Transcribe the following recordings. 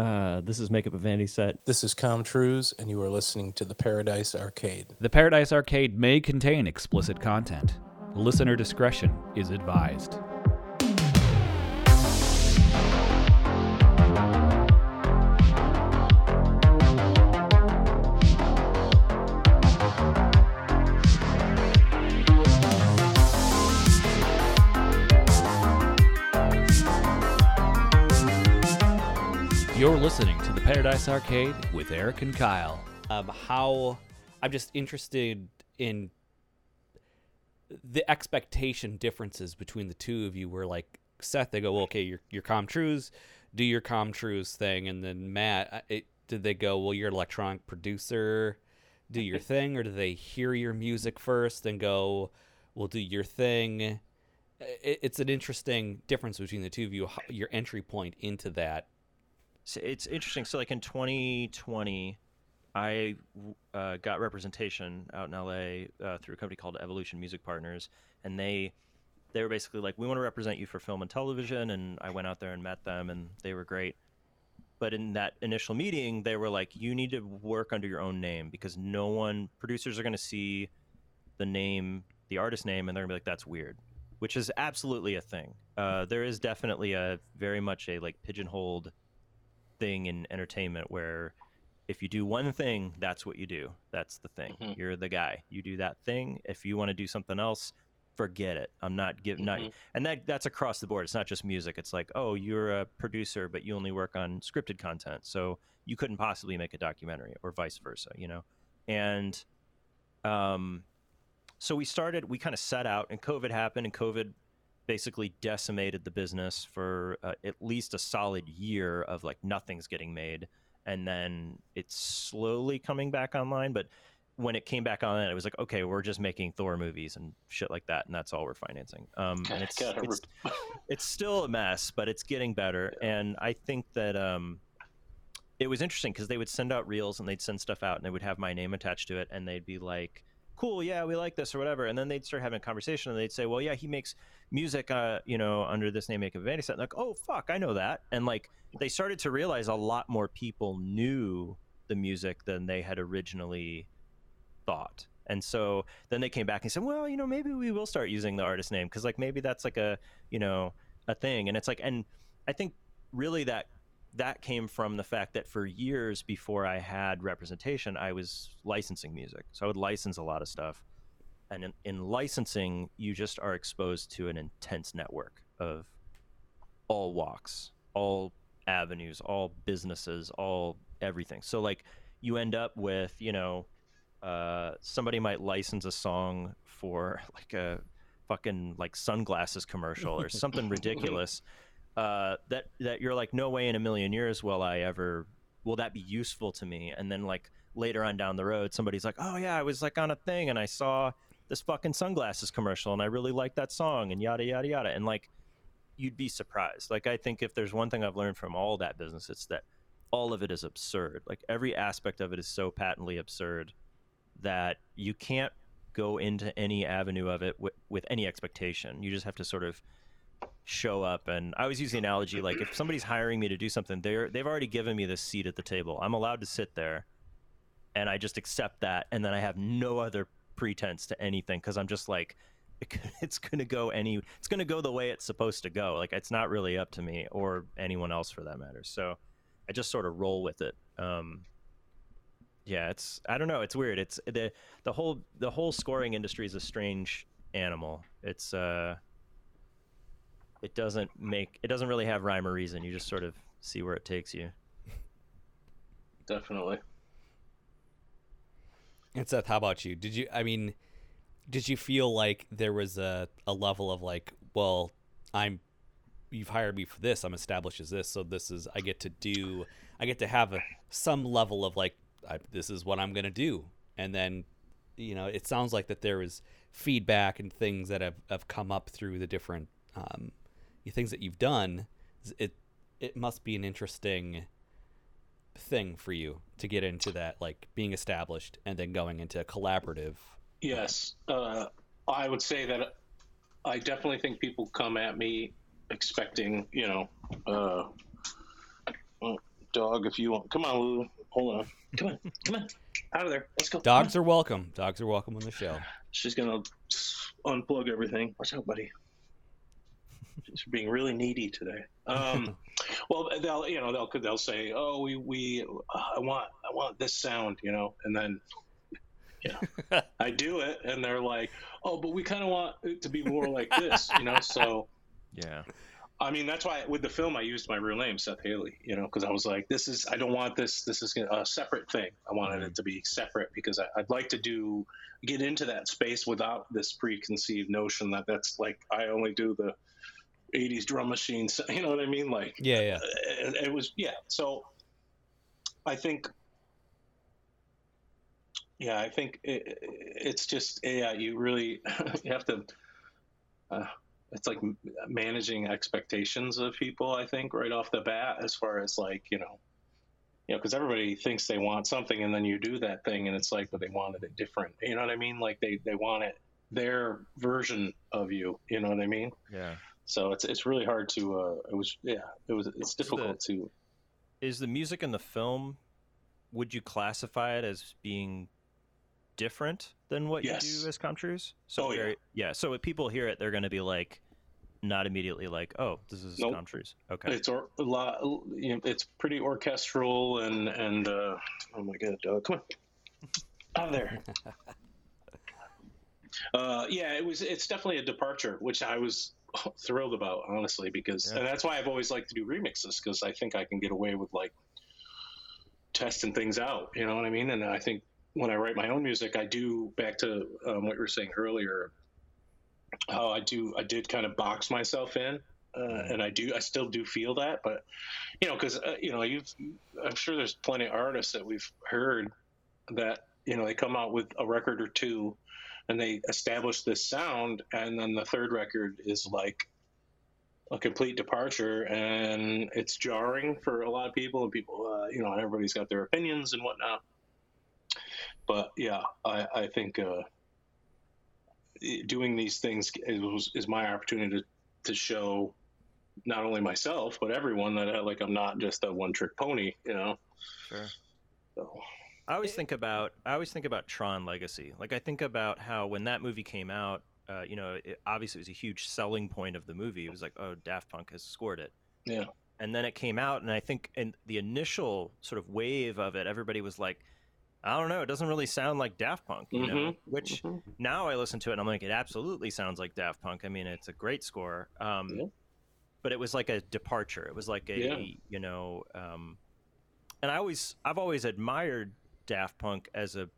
Uh, this is Makeup and Vanity Set. This is Com Truise, and you are listening to the Paradise Arcade. The Paradise Arcade may contain explicit content. Listener discretion is advised. Listening to the Paradise Arcade with Eric and Kyle. um, how I'm just interested in the expectation differences between the two of you. Where like Seth, they go, well, okay, you're you're Com Truise, do your Com Truise thing, and then Matt, uh, it, did they go, well, you're an electronic producer, do your thing, or do they hear your music first and go, "We'll do your thing? It, it's an interesting difference between the two of you. how- Your entry point into that. So it's interesting. So like in 2020, I uh, got representation out in LA uh, through a company called Evolution Music Partners, and they they were basically like, we want to represent you for film and television. And I went out there and met them, and they were great. But in that initial meeting, they were like, you need to work under your own name because no one producers are going to see the name, the artist name, and they're gonna be like, that's weird. Which is absolutely a thing. Uh, there is definitely a very much a like pigeonholed thing in entertainment where if you do one thing, that's what you do. That's the thing. Mhm. You're the guy. You do that thing. If you want to do something else, forget it. I'm not giving not Mhm. and that that's across the board. It's not just music. It's like, oh, you're a producer, but you only work on scripted content, so you couldn't possibly make a documentary, or vice versa, you know. And um, so we started. We kind of set out, and COVID happened, and COVID basically decimated the business for uh, at least a solid year of like nothing's getting made and then it's slowly coming back online but when it came back on it was like okay we're just making thor movies and shit like that and that's all we're financing. Um and it's it's, it's still a mess but it's getting better and i think that um it was interesting because they would send out reels and they'd send stuff out and they would have my name attached to it and they'd be like cool yeah we like this or whatever. And then they'd start having a conversation and they'd say well yeah he makes music uh you know under this name make a vanity set and like oh fuck i know that. And like they started to realize a lot more people knew the music than they had originally thought. And so then they came back and said well you know maybe we will start using the artist name because like maybe that's like a you know a thing. And it's like and i think really that that came from the fact that for years before I had representation, I was licensing music. So I would license a lot of stuff. And in, in licensing, you just are exposed to an intense network of all walks, all avenues, all businesses, all everything. So, like, you end up with, you know, uh, somebody might license a song for like a fucking like sunglasses commercial or something ridiculous uh, that that you're like, no way in a million years will I ever will that be useful to me? And then like later on down the road, somebody's like, oh yeah, I was like on a thing and I saw this fucking sunglasses commercial and I really liked that song and yada yada yada. And like, you'd be surprised. Like I think if there's one thing I've learned from all that business, it's that all of it is absurd. Like every aspect of it is so patently absurd that you can't go into any avenue of it with, with any expectation. You just have to sort of show up and i always use the analogy like if somebody's hiring me to do something they're they've already given me this seat at the table. I'm allowed to sit there and i just accept that and then i have no other pretense to anything because i'm just like it's gonna go any it's gonna go the way it's supposed to go. Like it's not really up to me or anyone else for that matter. So i just sort of roll with it. Um yeah it's i don't know it's weird. It's the the whole the whole scoring industry is a strange animal. It's uh it doesn't make it doesn't really have rhyme or reason. You just sort of see where it takes you. Definitely. And Seth, how about you? Did you? I mean, did you feel like there was a a level of like, well, I'm, you've hired me for this. I'm established as this, so this is I get to do. I get to have a, some level of like, I, this is what I'm gonna do, and then, you know, it sounds like that there is feedback and things that have, have come up through the different um, things that you've done. It it must be an interesting thing for you to get into that like being established and then going into collaborative Yes, uh, I would say that I definitely think people come at me expecting, you know, uh, dog if you want. Come on, Lulu. Hold on. Come on. Come on. Out of there. Let's go. Dogs are welcome. Dogs are welcome on the show. She's gonna unplug everything. Watch out, buddy. She's being really needy today. Um, well, they'll you know they'll they'll say, oh, we we I want I want this sound, you know, and then yeah, I do it, and they're like, oh, but we kind of want it to be more like this, you know. So Yeah. I mean, that's why with the film I used my real name, Seth Haley, you know, because I was like, this is I don't want this. This is a separate thing. I wanted it to be separate because I, I'd like to do get into that space without this preconceived notion that that's like I only do the 80s drum machines. You know what I mean? Like Yeah, yeah. it, it was yeah. So I think. Yeah, I think it, it's just yeah. You really you have to. Uh, it's like managing expectations of people. I think right off the bat, as far as like you know, you know, because everybody thinks they want something, and then you do that thing, and it's like, but they wanted it different. You know what I mean? Like they they want it their version of you. You know what I mean? Yeah. So it's it's really hard to. Uh, it was yeah. It was it's difficult to. Is the music in the film? Would you classify it as being different than what Yes. you do as Com Truise? So Oh, yeah. yeah. So if people hear it, they're going to be like, not immediately like, oh, this is Nope. Com Truise. Okay. It's or, a lot. You know, it's pretty orchestral and and uh, oh my god, uh, come on, out of there. uh, yeah, it was. It's definitely a departure, which I was thrilled about, honestly, because Yeah. and that's why I've always liked to do remixes because I think I can get away with like testing things out. You know what I mean? And I think when I write my own music, I do back to um, what you were saying earlier. How I do, I did kind of box myself in, uh, and I do, I still do feel that, but you know, because uh, you know, you've, I'm sure there's plenty of artists that we've heard that you know they come out with a record or two, and they establish this sound, and then the third record is like a complete departure, and it's jarring for a lot of people, and people, uh, you know, and everybody's got their opinions and whatnot. But yeah, I, I think uh, doing these things is, is my opportunity to, to show not only myself but everyone that uh, like I'm not just a one trick pony, you know. Sure. So I always think about I always think about Tron Legacy. Like I think about how when that movie came out, uh, you know, it, obviously it was a huge selling point of the movie. It was like, oh, Daft Punk has scored it. Yeah. And then it came out, and I think in the initial sort of wave of it, everybody was like, I don't know, it doesn't really sound like Daft Punk, you know. Mhm. Which Mhm. now I listen to it, and I'm like, it absolutely sounds like Daft Punk. I mean, it's a great score. Um, Yeah. But it was like a departure. It was like a, Yeah. you know, um, and I always, I've always admired Daft Punk as a,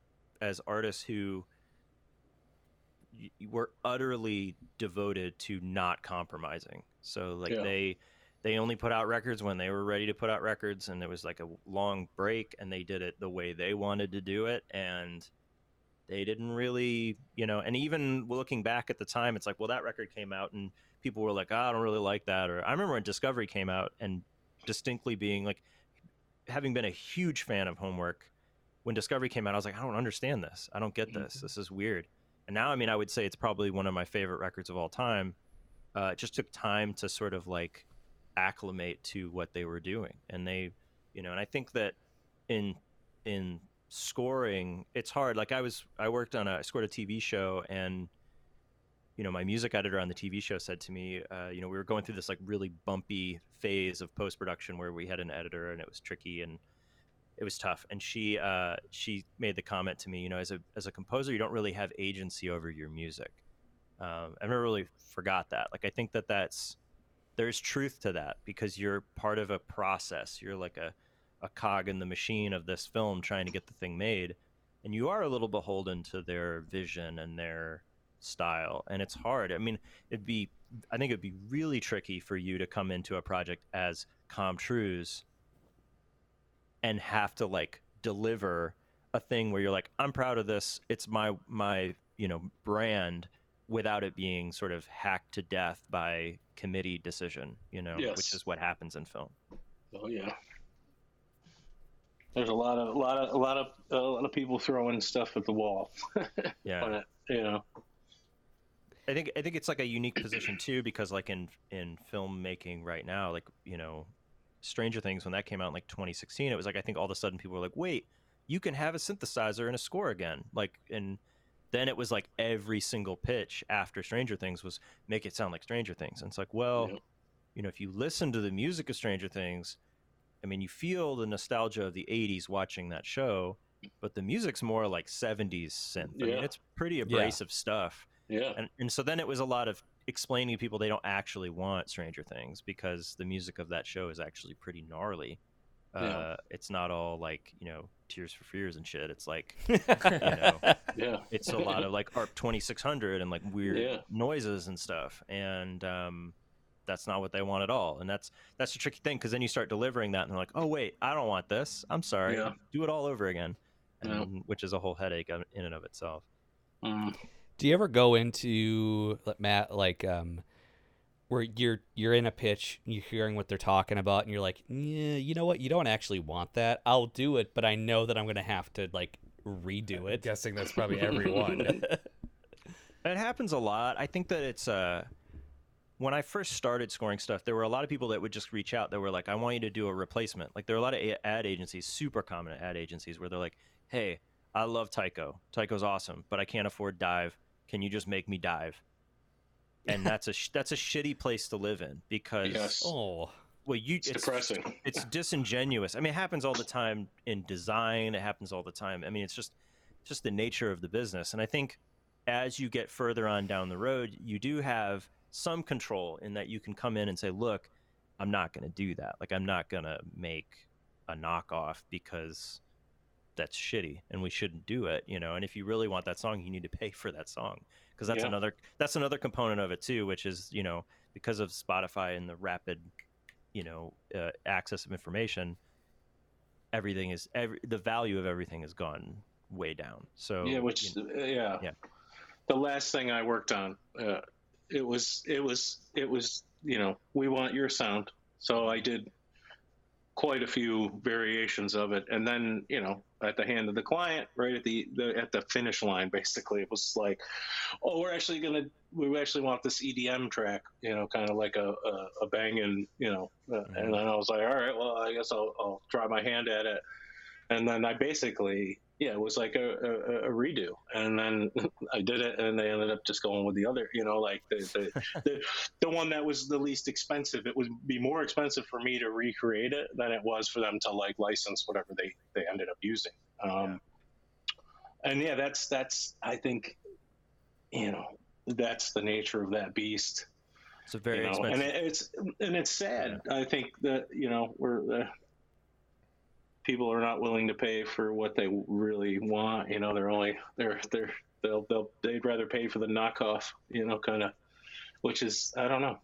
as artists who were utterly devoted to not compromising. So like Yeah. they, they only put out records when they were ready to put out records, and there was like a long break, and they did it the way they wanted to do it, and they didn't really, you know. And even looking back at the time, it's like, well, that record came out, and people were like, oh, I don't really like that. Or I remember when Discovery came out, and distinctly being like, having been a huge fan of Homework, when Discovery came out, I was like, I don't understand this. I don't get this. This is weird. And now, I mean, I would say it's probably one of my favorite records of all time. Uh, it just took time to sort of like acclimate to what they were doing, and they, you know, and I think that in in scoring, it's hard. Like I was, I worked on a, I scored a TV show, and you know, my music editor on the TV show said to me, uh, you know, we were going through this like really bumpy phase of post production where we had an editor, and it was tricky and it was tough. And she uh, she made the comment to me, you know, as a as a composer, you don't really have agency over your music. Um, I never really forgot that. Like I think that that's there's truth to that because you're part of a process. You're like a a cog in the machine of this film trying to get the thing made, and you are a little beholden to their vision and their style, and it's hard. I mean, it'd be I think it'd be really tricky for you to come into a project as Com Truise and have to like deliver a thing where you're like, I'm proud of this. It's my my you know brand without it being sort of hacked to death by committee decision. You know, which is what happens in film. Oh yeah. There's a lot of a lot of a lot of a lot of people throwing stuff at the wall. Yeah. But, you know. I think I think it's like a unique position too because like in in filmmaking right now, like you know, Stranger Things when that came out in like 2016, it was like I think all of a sudden people were like, "Wait, you can have a synthesizer in a score again." Like and then it was like every single pitch after Stranger Things was make it sound like Stranger Things. And it's like, well, Yep. you know, if you listen to the music of Stranger Things, I mean, you feel the nostalgia of the 80s watching that show, but the music's more like 70s synth. I mean, Yeah. it's pretty abrasive stuff. Yeah. And, and so then it was a lot of explaining to people they don't actually want Stranger Things because the music of that show is actually pretty gnarly. Uh, It's not all like, you know, Tears for Fears and shit. It's like, you know, Yeah. it's a lot of like ARP 2600 and like weird Yeah. noises and stuff. And um, that's not what they want at all. And that's that's the tricky thing because then you start delivering that and they're like, oh, wait, I don't want this. I'm sorry. Yeah. Do it all over again. Yeah. And, Which is a whole headache in and of itself. Mm. Do you ever go into like, Matt like um where you're you're in a pitch, and you're hearing what they're talking about, and you're like, yeah, you know what, you don't actually want that. I'll do it, but I know that I'm gonna have to like redo it. I'm guessing that's probably everyone. It happens a lot. I think that it's uh when I first started scoring stuff, there were a lot of people that would just reach out that were like, I want you to do a replacement. Like there are a lot of ad agencies, super common ad agencies, where they're like, Hey, I love Tycho. Tycho's awesome, but I can't afford dive. Can you just make me dive? And that's a sh- that's a shitty place to live in because Yes. Oh, well you It's depressing. it's disingenuous. I mean, it happens all the time in design. It happens all the time. I mean, it's just just the nature of the business. And I think as you get further on down the road, you do have some control in that you can come in and say, "Look, I'm not going to do that. Like, I'm not going to make a knockoff because that's shitty, and we shouldn't do it." You know. And if you really want that song, you need to pay for that song because that's Yeah. another that's another component of it too, which is you know because of Spotify and the rapid you know uh, access of information everything is every the value of everything has gone way down so yeah, which you know, uh, yeah. Yeah. The last thing I worked on, uh, it was it was it was you know we want your sound, so I did quite a few variations of it, and then you know at the hand of the client, right at the, the at the finish line, basically it was like, oh, we're actually gonna we actually want this EDM track, you know, kind of like a a, a banging, you know, uh, and then I was like, all right, well, I guess I'll I'll try my hand at it, and then I basically yeah, it was like a, a, a redo, and then I did it, and they ended up just going with the other, you know, like the the, the the one that was the least expensive. It would be more expensive for me to recreate it than it was for them to like license whatever they they ended up using. Um, And yeah, that's that's I think, you know, that's the nature of that beast it's a very you know, expensive and it, it's and it's sad. I think that you know we're uh, people are not willing to pay for what they really want. You know, they're only they're they're they'll they'll they'd rather pay for the knockoff. You know, kind of, which is I don't know.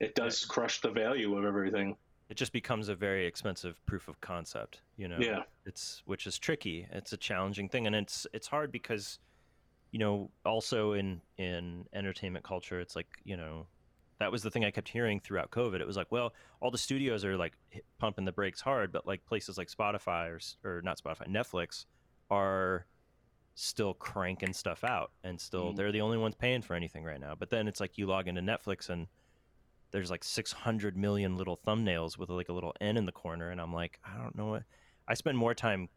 It does crush the value of everything. it just becomes a very expensive proof of concept you know Yeah. it's which is tricky it's a challenging thing and it's it's hard because you know also in in entertainment culture it's like you know that was the thing i kept hearing throughout covid it was like well all the studios are like pumping the brakes hard but like places like spotify or, or not spotify netflix are still cranking stuff out and still Mhm. they're the only ones paying for anything right now but then it's like you log into netflix and there's like 600 million little thumbnails with like a little N in the corner, and I'm like, I don't know what. I spend more time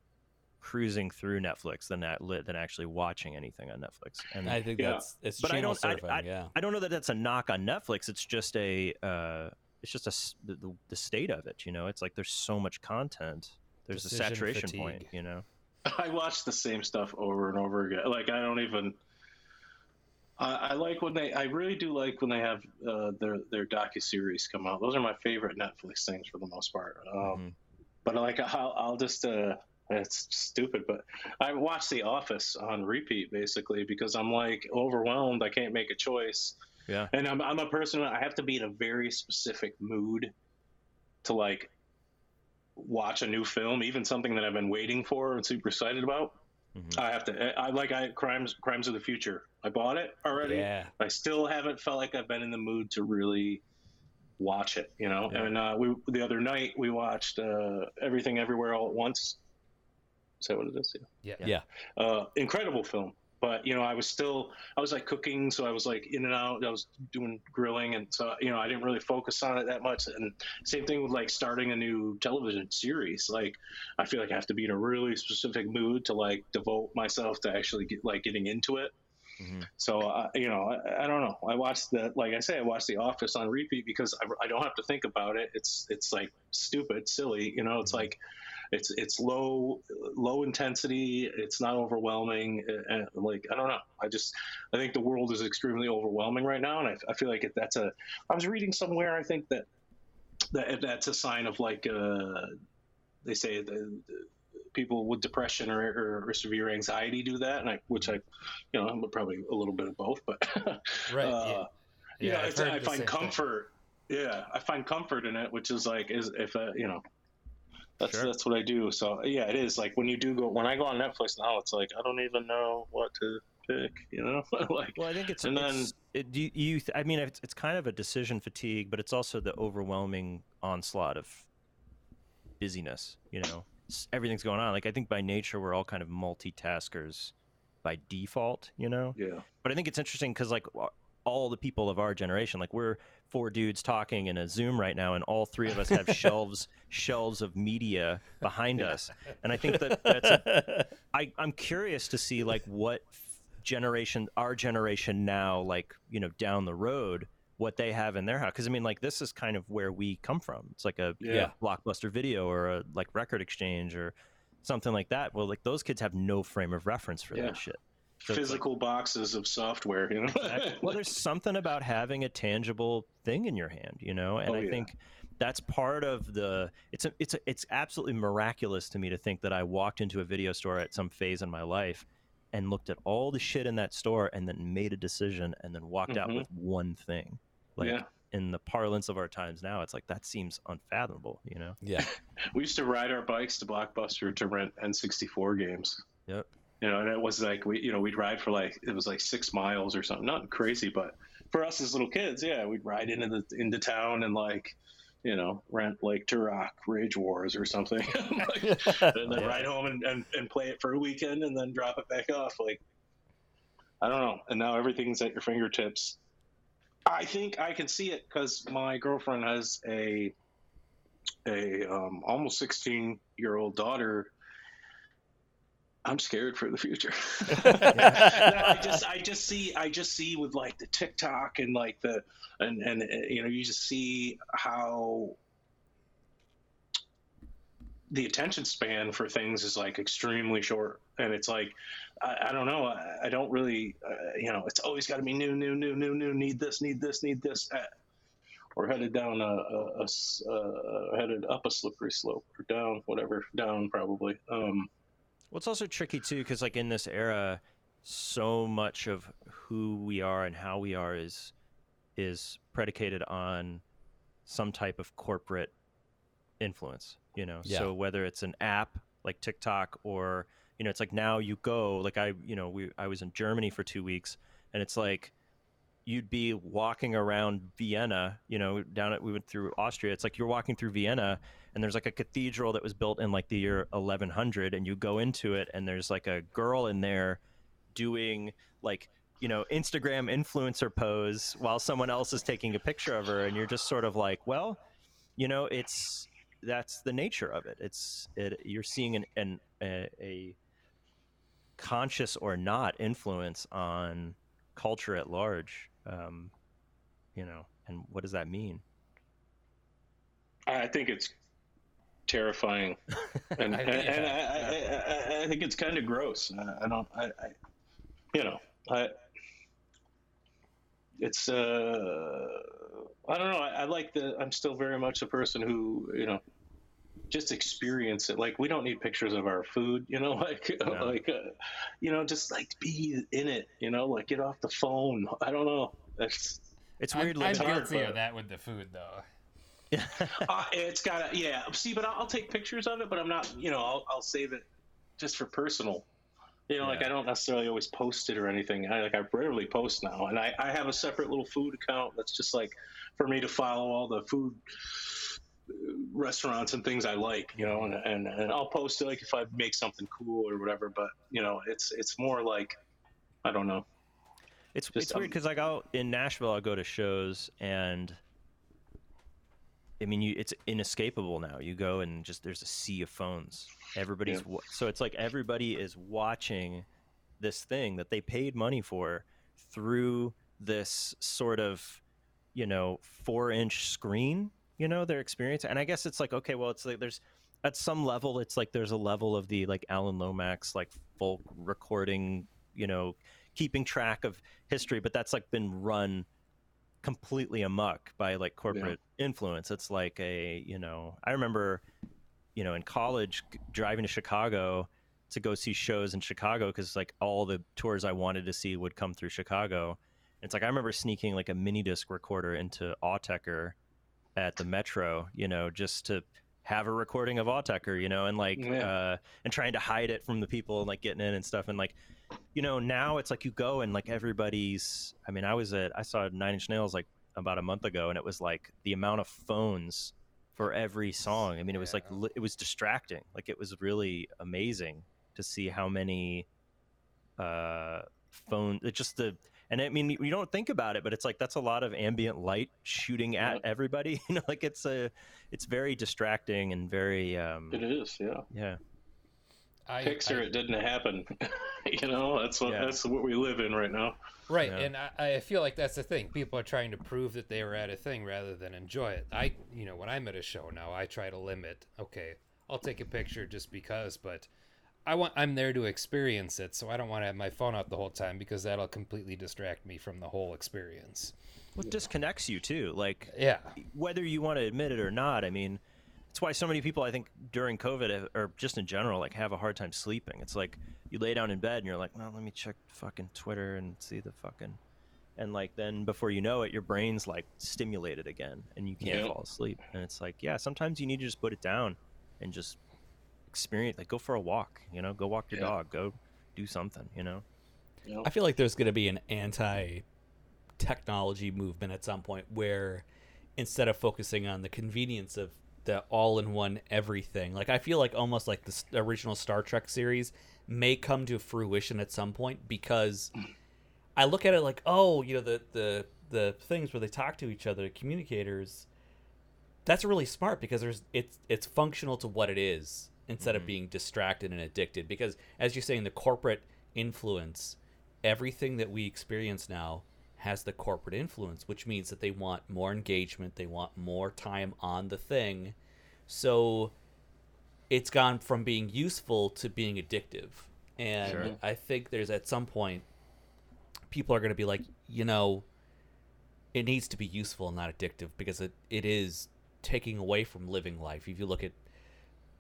cruising through Netflix than that than actually watching anything on Netflix. And I think Yeah. that's it's But I channel don't- I- surfing. yeah. I don't know that that's a knock on Netflix. It's just a, uh, it's just a the, the, the state of it. You know, it's like there's so much content. There's Decision a saturation fatigue. point. You know. I watch the same stuff over and over again. Like I don't even. I, I like when they. I really do like when they have uh, their their docu series come out. Those are my favorite Netflix things for the most part. Um, Mhm. But like I'll, I'll just. Uh, it's stupid, but I watch The Office on repeat basically because I'm like overwhelmed. I can't make a choice. Yeah. And I'm I'm a person. I have to be in a very specific mood to like watch a new film, even something that I've been waiting for and super excited about. Mhm. I have to. I like I crimes crimes of the future. I bought it already. Yeah. I still haven't felt like I've been in the mood to really watch it. You know. Yeah. And uh, we the other night we watched uh, Everything Everywhere All at Once. Is that what it is? Yeah. Yeah. yeah. Uh, incredible film. but you know, I was still I was like cooking, so I was like in and out. I was doing grilling, and so you know, I didn't really focus on it that much. And same thing with like starting a new television series. Like, I feel like I have to be in a really specific mood to like devote myself to actually get like getting into it. Mhm. So uh, you know, I, I don't know. I watched the like I say, I watched The Office on repeat because I, I don't have to think about it. It's it's like stupid, silly. You know, it's like it's it's low low intensity. It's not overwhelming. uh, And like I don't know. I just I think the world is extremely overwhelming right now, and I, I feel like it, that's a. I was reading somewhere. I think that that that's a sign of like uh, they say the, the people with depression or, or, or severe anxiety do that, and I, which I, you know, I'm probably a little bit of both, but Right, uh, yeah. you Yeah, know, I've it's, I find same thing. comfort. Yeah, I find comfort in it, which is like is if uh, you know. That's Sure. that's what I do. So yeah, it is like when you do go when I go on Netflix now, it's like I don't even know what to pick. You know, like Well, I think it's And it's, it, you, you th- I mean, it's, it's kind of a decision fatigue, but it's also the overwhelming onslaught of busyness. You know, S- everything's going on. Like I think by nature we're all kind of multitaskers by default. You know, yeah, but I think it's interesting because like all the people of our generation, like we're four dudes talking in a Zoom right now, and all three of us have shelves shelves of media behind us, and I think that that's a, I, I'm curious to see like what generation, our generation now, like you know, down the road, what they have in their house. Because I mean, like this is kind of where we come from. It's like a Yeah. blockbuster video or a like record exchange or something like that. Well, like those kids have no frame of reference for Yeah. that shit. So it's like- physical boxes of software. You know, Exactly. well, there's something about having a tangible thing in your hand, you know, and Oh, I yeah. think that's part of the. It's a, it's a, it's absolutely miraculous to me to think that I walked into a video store at some phase in my life and looked at all the shit in that store and then made a decision and then walked out Mhm. with one thing. Like yeah. in the parlance of our times now, it's like that seems unfathomable, you know. Yeah. We used to ride our bikes to Blockbuster to rent N64 games. Yep. You know, and it was like we, you know, we'd ride for like it was like six miles or something. Not crazy, but for us as little kids, yeah, we'd ride into the into town and like, you know, rent like Turok Rage Wars or something, like, and then ride home and, and, and play it for a weekend and then drop it back off. Like, I don't know. And now everything's at your fingertips. I think I can see it because my girlfriend has a a um, almost 16 year old daughter i'm scared for the future. I just i just see i just see with like the tiktok and like the and and uh, you know you just see how the attention span for things is like extremely short. And it's like i, I don't know. I, I don't really uh, you know it's always got to be new new new new new need this need this need this uh, we're headed down a a uh, headed up a slippery slope or down whatever down probably. Um Well, it's also tricky too, because like in this era, so much of who we are and how we are is is predicated on some type of corporate influence. You know, Yeah. so whether it's an app like TikTok or you know, it's like now you go like I you know we I was in Germany for two weeks, and it's like you'd be walking around Vienna, you know, down at we went through Austria. It's like you're walking through Vienna and there's like a cathedral that was built in like the year 1100 and you go into it and there's like a girl in there doing like you know instagram influencer pose while someone else is taking a picture of her and you're just sort of like well you know it's that's the nature of it. It's it you're seeing an, an a, a conscious or not influence on culture at large um you know and what does that mean? I think it's terrifying. And, I and, think- and I, I, I, I think it's kind of gross. I, I don't I, I you know i it's uh i don't know. I, I like the i'm still very much a person who you know just experience it. Like we don't need pictures of our food you know like No. like uh, you know just like be in it you know like get off the phone. I don't know. That's it's I'm, weird I'm like hard, guilty of that with the food though. uh, it's got to yeah. See but I'll, I'll take pictures of it but i'm not you know i'll, I'll save it just for personal. You know like i don't necessarily always post it or anything. I like i rarely post now. And i, I have a separate little food account that's just like for me to follow all the food uh, restaurants and things i like you know and, and and i'll post it like if i make something cool or whatever. But you know it's it's more like I don't know. It's Just, it's weird because like I'll in Nashville I'll go to shows and I mean you it's inescapable now. You go and just there's a sea of phones. Everybody's Yeah. so it's like everybody is watching this thing that they paid money for through this sort of you know four inch screen. You know their experience, and I guess it's like okay, well it's like there's at some level it's like there's a level of the like Alan Lomax like folk recording you know keeping track of history, but that's like been run completely amuck by like corporate influence. It's like a, you know, I remember, you know, in college driving to Chicago to go see shows in Chicago because like all the tours I wanted to see would come through Chicago. It's like I remember sneaking like a mini disc recorder into Autechre at the Metro, you know, just to have a recording of Autechre, you know, and like Yeah. uh and trying to hide it from the people and like getting in and stuff and like you know, now it's like you go and like everybody's. I mean, I was at I saw Nine Inch Nails like about a month ago, and it was like the amount of phones for every song. I mean, it was like Yeah. li- it was distracting. Like it was really amazing to see how many uh phone. It just the and I mean you don't think about it, but it's like that's a lot of ambient light shooting at everybody. You know, like it's a it's very distracting and very um It is, yeah. yeah. I, Pixar, I- it didn't happen. you know, that's what Yeah. that's what we live in right now. Right, Yeah. and I, I feel like that's the thing. People are trying to prove that they were at a thing rather than enjoy it. I, you know, when I'm at a show now, I try to limit. Okay, I'll take a picture just because, but I want I'm there to experience it, so I don't want to have my phone out the whole time because that'll completely distract me from the whole experience. Well, it disconnects you too. Like Yeah, whether you want to admit it or not, I mean, it's why so many people, I think, during COVID have- or just in general, like have a hard time sleeping. It's like you lay down in bed and you're like, well, let me check fucking Twitter and see the fucking, and like then before you know it, your brain's like stimulated again and you can't Yeah. fall asleep. And it's like, yeah, sometimes you need to just put it down and just experience, like go for a walk, you know, go walk your Yeah. dog, go do something, you know. You know? I feel like there's going to be an anti technology movement at some point where instead of focusing on the convenience of the all in one everything, like I feel like almost like the original Star Trek series may come to fruition at some point because I look at it like, oh, you know, the the the things where they talk to each other, communicators. That's really smart because there's it's it's functional to what it is instead of mm-hmm. being distracted and addicted. Because as you're saying, the corporate influence, everything that we experience now has the corporate influence, which means that they want more engagement, they want more time on the thing. So it's gone from being useful to being addictive. And Sure. I think there's at some point people are going to be like, you know, it needs to be useful and not addictive because it, it is taking away from living life. If you look at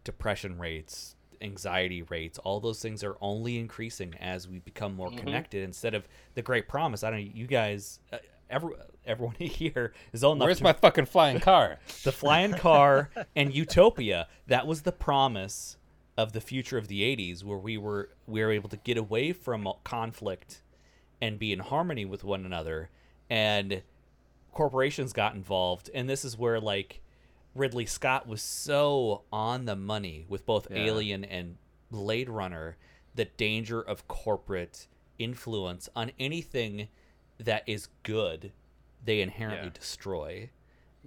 depression rates, anxiety rates, all those things are only increasing as we become more connected instead of the great promise. I don't know, you guys, uh, every, everyone here is old enough where's to my fucking flying car? the flying car and utopia that was the promise of the future of the 80s where we were we were able to get away from conflict and be in harmony with one another and corporations got involved and this is where like Ridley Scott was so on the money with both Yeah. Alien and Blade Runner the danger of corporate influence on anything that is good they inherently Yeah. destroy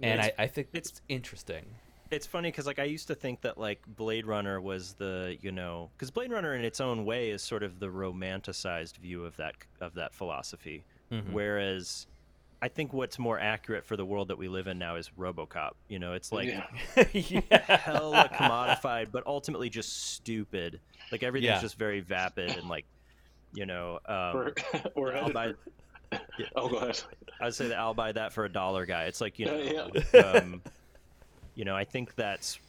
and I, I think it's- interesting. it's funny because like I used to think that like Blade Runner was the you know because Blade Runner in its own way is sort of the romanticized view of that of that philosophy, Mhm. whereas I think what's more accurate for the world that we live in now is RoboCop. You know, it's like yeah. yeah. hella commodified, but ultimately just stupid. Like everything's Yeah. just very vapid and like you know. Um, We're, we're I'll headed buy, for- Oh, go ahead. I'd say that I'll buy that for a dollar guy. It's like you know, Yeah, um, you know, I think that's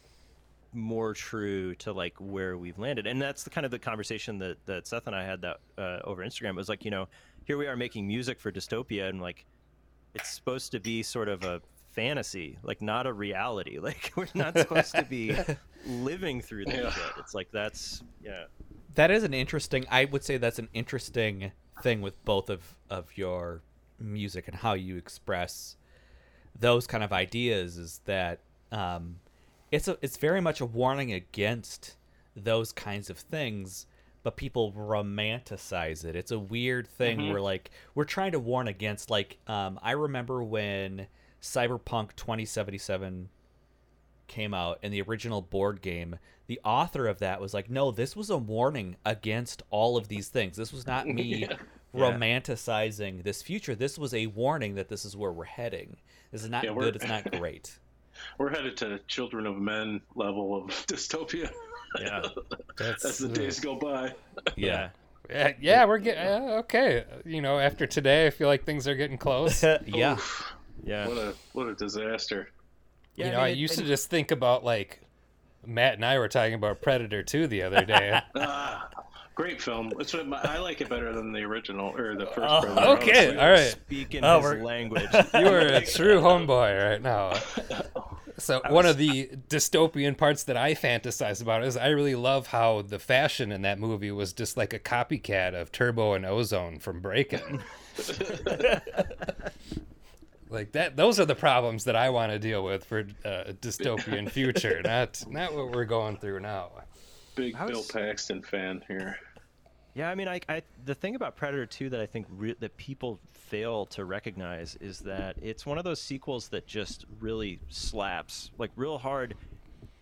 more true to like where we've landed, and that's the kind of the conversation that that Seth and I had that uh, over Instagram. It was like, you know, here we are making music for dystopia, and like, it's supposed to be sort of a fantasy, like not a reality. Like we're not supposed to be living through this Yeah. shit. It's like that's yeah. that is an interesting i would say that's an interesting thing with both of of your music and how you express those kind of ideas is that um it's a it's very much a warning against those kinds of things but people romanticize it. It's a weird thing where like we're trying to warn against like um I remember when Cyberpunk 2077 came out in the original board game, the author of that was like, "No, this was a warning against all of these things. This was not me romanticizing this future. This was a warning that this is where we're heading. This is not Yeah, good. It's not great." We're headed to Children of Men level of dystopia Yeah. That's, as the days go by. Yeah. yeah, yeah, we're getting uh, okay. You know, after today, I feel like things are getting close. yeah. Yeah. What a what a disaster. Yeah, you I know, I, mean, it- used to and- just think about like Matt and I were talking about Predator 2 the other day. Great film. It's what my, I like it better than the original or the first. Oh, Predator, okay, honestly. all right. Speaking Oh, his language. You are a true homeboy right now. So one of the dystopian parts that I fantasize about is I really love how the fashion in that movie was just like a copycat of Turbo and Ozone from Breakin'. like that those are the problems that I want to deal with for uh, a dystopian future, not not what we're going through now. Big I Bill Paxton fan here. Yeah, I mean, I, I the thing about Predator 2 that I think re- that people fail to recognize is that it's one of those sequels that just really slaps like real hard,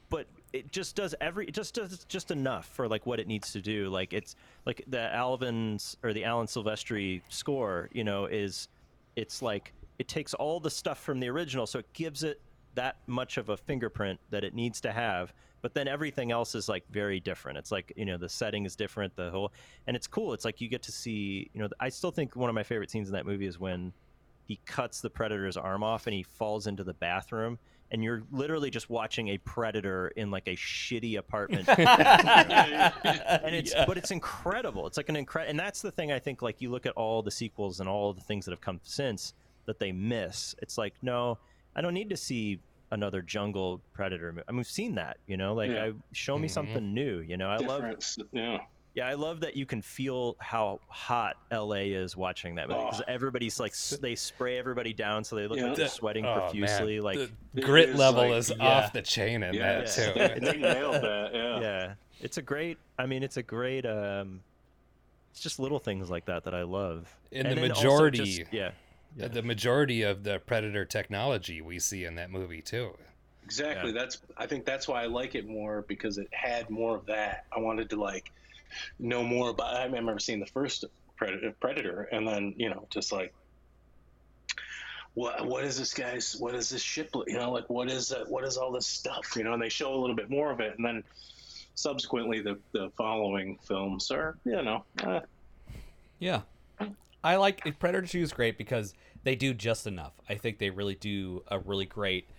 but it just does every it just does just enough for like what it needs to do. Like it's like the Alvin's or the Alan Silvestri score, you know, is it's like it takes all the stuff from the original, so it gives it that much of a fingerprint that it needs to have but then everything else is like very different. It's like you know the setting is different the whole and it's cool. It's like you get to see you know i still think one of my favorite scenes in that movie is when he cuts the predator's arm off and he falls into the bathroom and you're literally just watching a predator in like a shitty apartment. And it's but it's incredible. It's like an incredible and that's the thing i think like you look at all the sequels and all the things that have come since that they miss. It's like no i don't need to see another jungle predator mo- i mean we've seen that you know like Yeah. I, show me Mhm. something new you know i love yeah. yeah i love that you can feel how hot la is watching that movie because Oh. everybody's like they spray everybody down so they look Yeah. like they're sweating Oh, profusely man. like the grit is level like- is yeah. off the chain in Yeah. that too. they nailed that. Yeah. yeah it's a great i mean it's a great um it's just little things like that that i love In And the majority- just- yeah Yeah. The majority of the Predator technology we see in that movie too. Exactly. Yeah. That's. I think that's why I like it more because it had more of that. I wanted to like know more about. I remember seeing the first Predator, Predator, and then you know just like. What what is this guy's? What is this ship? You know, like what is that? What is all this stuff? You know, and they show a little bit more of it, and then subsequently the the following films are you know uh, Yeah. I like Predator 2 is great because they do just enough. I think they really do a really great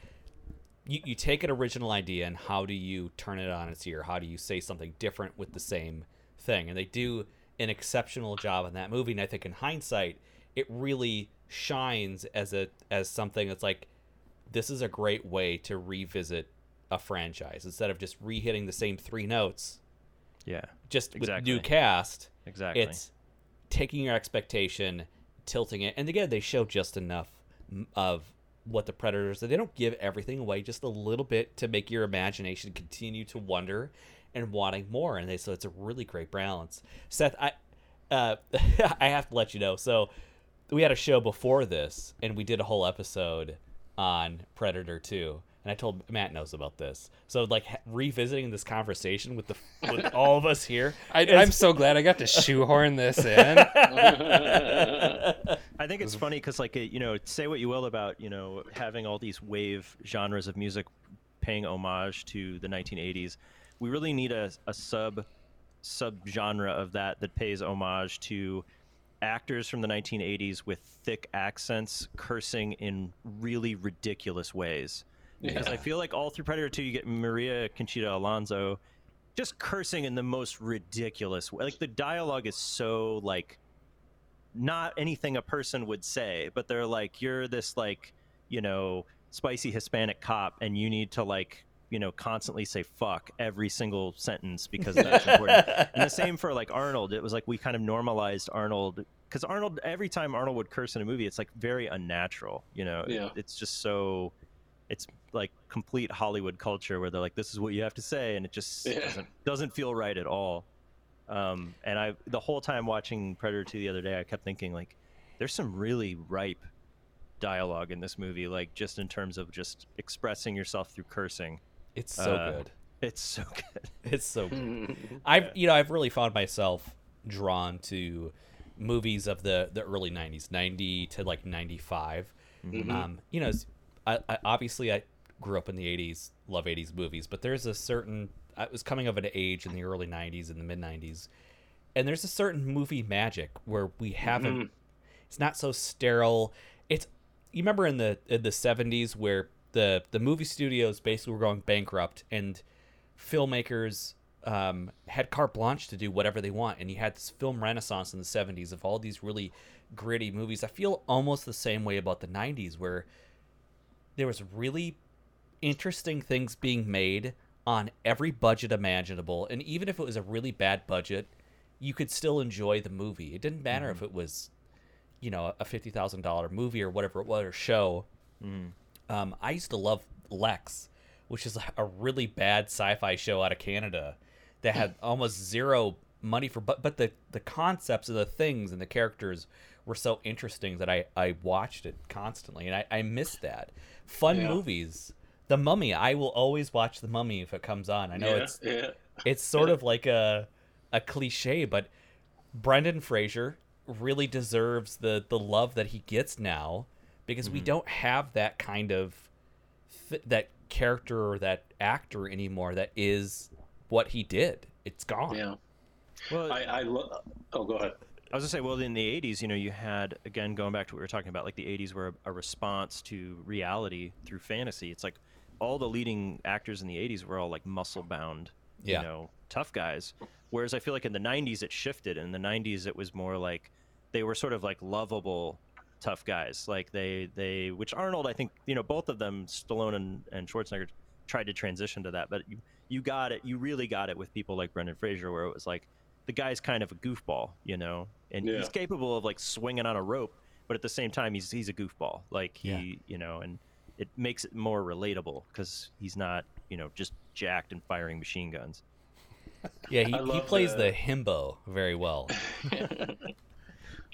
you, you take an original idea and how do you turn it on its ear? How do you say something different with the same thing? And they do an exceptional job in that movie. And I think in hindsight, it really shines as a as something that's like this is a great way to revisit a franchise instead of just re-hitting the same three notes yeah just with new cast exactly it's taking your expectation, tilting it, and again, they show just enough of what the predators. They don't give everything away, just a little bit to make your imagination continue to wonder and wanting more. And they so it's a really great balance. Seth, I uh, I have to let you know. So we had a show before this, and we did a whole episode on Predator Two. And I told Matt knows about this, so like revisiting this conversation with the with all of us here. I, is- I'm so glad I got to shoehorn this in. I think it's funny because, like, you know, say what you will about you know having all these wave genres of music paying homage to the 1980s. We really need a, a sub sub genre of that that pays homage to actors from the 1980s with thick accents cursing in really ridiculous ways. Because I feel like all through Predator 2, you get Maria Conchita Alonso just cursing in the most ridiculous way. Like the dialogue is so like not anything a person would say, but they're like, you're this like, you know, spicy Hispanic cop, and you need to like, you know, constantly say fuck every single sentence because that's important. And the same for like Arnold. It was like we kind of normalized Arnold because Arnold every time Arnold would curse in a movie, it's like very unnatural. You know, Yeah. it's just so. It's like complete Hollywood culture where they're like, "This is what you have to say," and it just Yeah. doesn't doesn't feel right at all. Um, and I the whole time watching Predator 2 the other day, I kept thinking like, there's some really ripe dialogue in this movie, like just in terms of just expressing yourself through cursing. It's so Uh, good. It's so good. It's so good. I've you know I've really found myself drawn to movies of the the early '90s, '90 to like '95. Um, you know, it's- I, I obviously I grew up in the '80s, love '80s movies, but there's a certain I was coming of an age in the early '90s and the mid '90s, and there's a certain movie magic where we haven't. It's not so sterile. It's you remember in the in the '70s where the the movie studios basically were going bankrupt and filmmakers um, had carte blanche to do whatever they want, and you had this film renaissance in the '70s of all these really gritty movies. I feel almost the same way about the '90s, where there was really interesting things being made on every budget imaginable, and even if it was a really bad budget, you could still enjoy the movie. It didn't matter if it was, you know, a fifty thousand dollar movie or whatever it was or show. Um, I used to love Lexx, which is a really bad sci-fi show out of Canada that had almost zero money for, but but the the concepts of the things and the characters were so interesting that I I watched it constantly, and I I missed that fun Yeah. movies. The Mummy, I will always watch The Mummy if it comes on. I know yeah, it's yeah. it's sort of like a a cliche, but Brendan Fraser really deserves the the love that he gets now because we mm-hmm. don't have that kind of th- that character or that actor anymore that is what he did. It's gone. yeah. Well, I, I lo- oh, go ahead. I was gonna say, well, in the '80s, you know, you had again going back to what we were talking about, like the '80s were a, a response to reality through fantasy. It's like all the leading actors in the '80s were all like muscle bound, Yeah. you know, tough guys. Whereas I feel like in the '90s it shifted. In the '90s, it was more like they were sort of like lovable tough guys. Like they they which Arnold, I think, you know, both of them, Stallone and, and Schwarzenegger, tried to transition to that. But you you got it. You really got it with people like Brendan Fraser, where it was like the guy's kind of a goofball, you know, and Yeah. he's capable of like swinging on a rope, but at the same time, he's he's a goofball. Like he, Yeah. you know, and it makes it more relatable because he's not, you know, just jacked and firing machine guns. Yeah, he, he plays the- the himbo very well.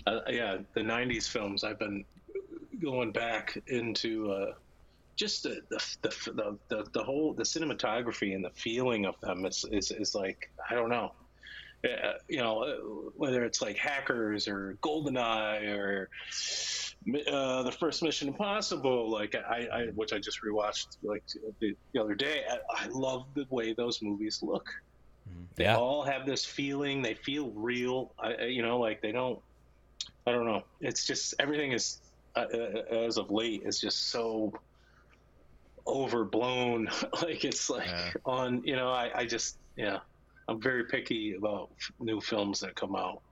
uh, yeah, the '90s films. I've been going back into uh, just the the, the the the the whole the cinematography and the feeling of them is is, is like I don't know. Uh, you know, whether it's like Hackers or Goldeneye or uh, the first Mission Impossible, like I, I which I just rewatched like the, the other day. I, I love the way those movies look. They Yeah. all have this feeling. They feel real. I, I- you know, like they don't. I don't know. It's just everything is uh, uh, as of late is just so overblown. like it's like Yeah. on. You know, I, I just yeah. I'm very picky about f- new films that come out.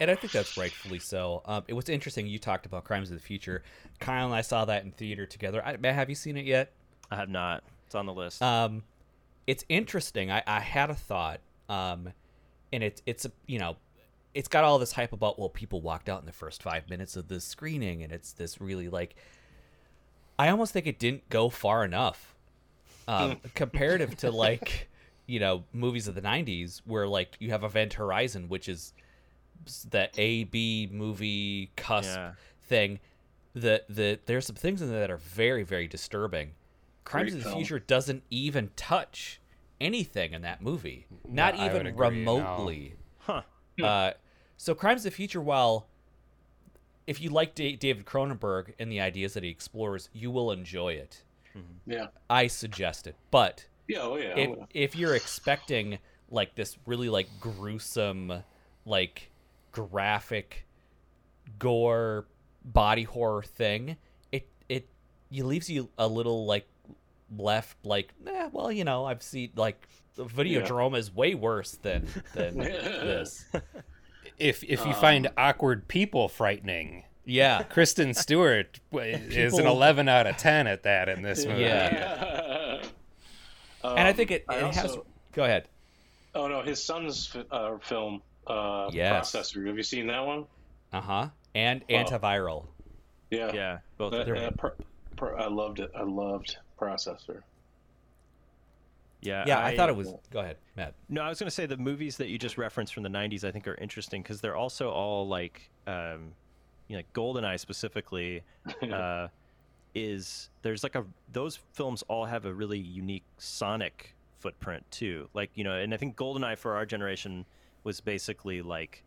And I think that's rightfully so. Um, it was interesting. You talked about Crimes of the Future. Kiel and I saw that in theater together. I, have you seen it yet? I have not. It's on the list. Um, it's interesting. I, I had a thought, um, and it's it's a you know, it's got all this hype about well, people walked out in the first five minutes of the screening, and it's this really like. I almost think it didn't go far enough, um, comparative to like, you know, movies of the '90s where like you have Event Horizon, which is the A B movie cusp Yeah. thing. The the there's some things in there that are very very disturbing. Crimes Great of the film. Future doesn't even touch anything in that movie, not I even agree, no. remotely. Huh. Uh, so Crimes of the Future, while if you like Da- David Cronenberg and the ideas that he explores, you will enjoy it. Yeah. I suggest it, but Yeah. Oh yeah. if if you're expecting like this really like gruesome like graphic gore body horror thing it it it leaves you a little like left like eh, well you know i've seen like videodrome is way worse than than this If if you Um, find awkward people frightening, yeah Kristen Stewart w- is an 11 out of 10 at that in this movie. Yeah. Um, and i think it, I it has go ahead Oh no, his son's uh, film, uh, Yes. Possessor. Have you seen that one? uh-huh and Oh. antiviral Yeah. Yeah, both. That- uh, pro- pro- I loved it. I loved Possessor. Yeah, Yeah, I, thought it was. Go ahead, Matt. No, I was going to say the movies that you just referenced from the '90s, I think, are interesting because they're also all like, um, you know, like Goldeneye specifically, uh, is there's like a those films all have a really unique sonic footprint too. Like you know, and I think Goldeneye for our generation was basically like,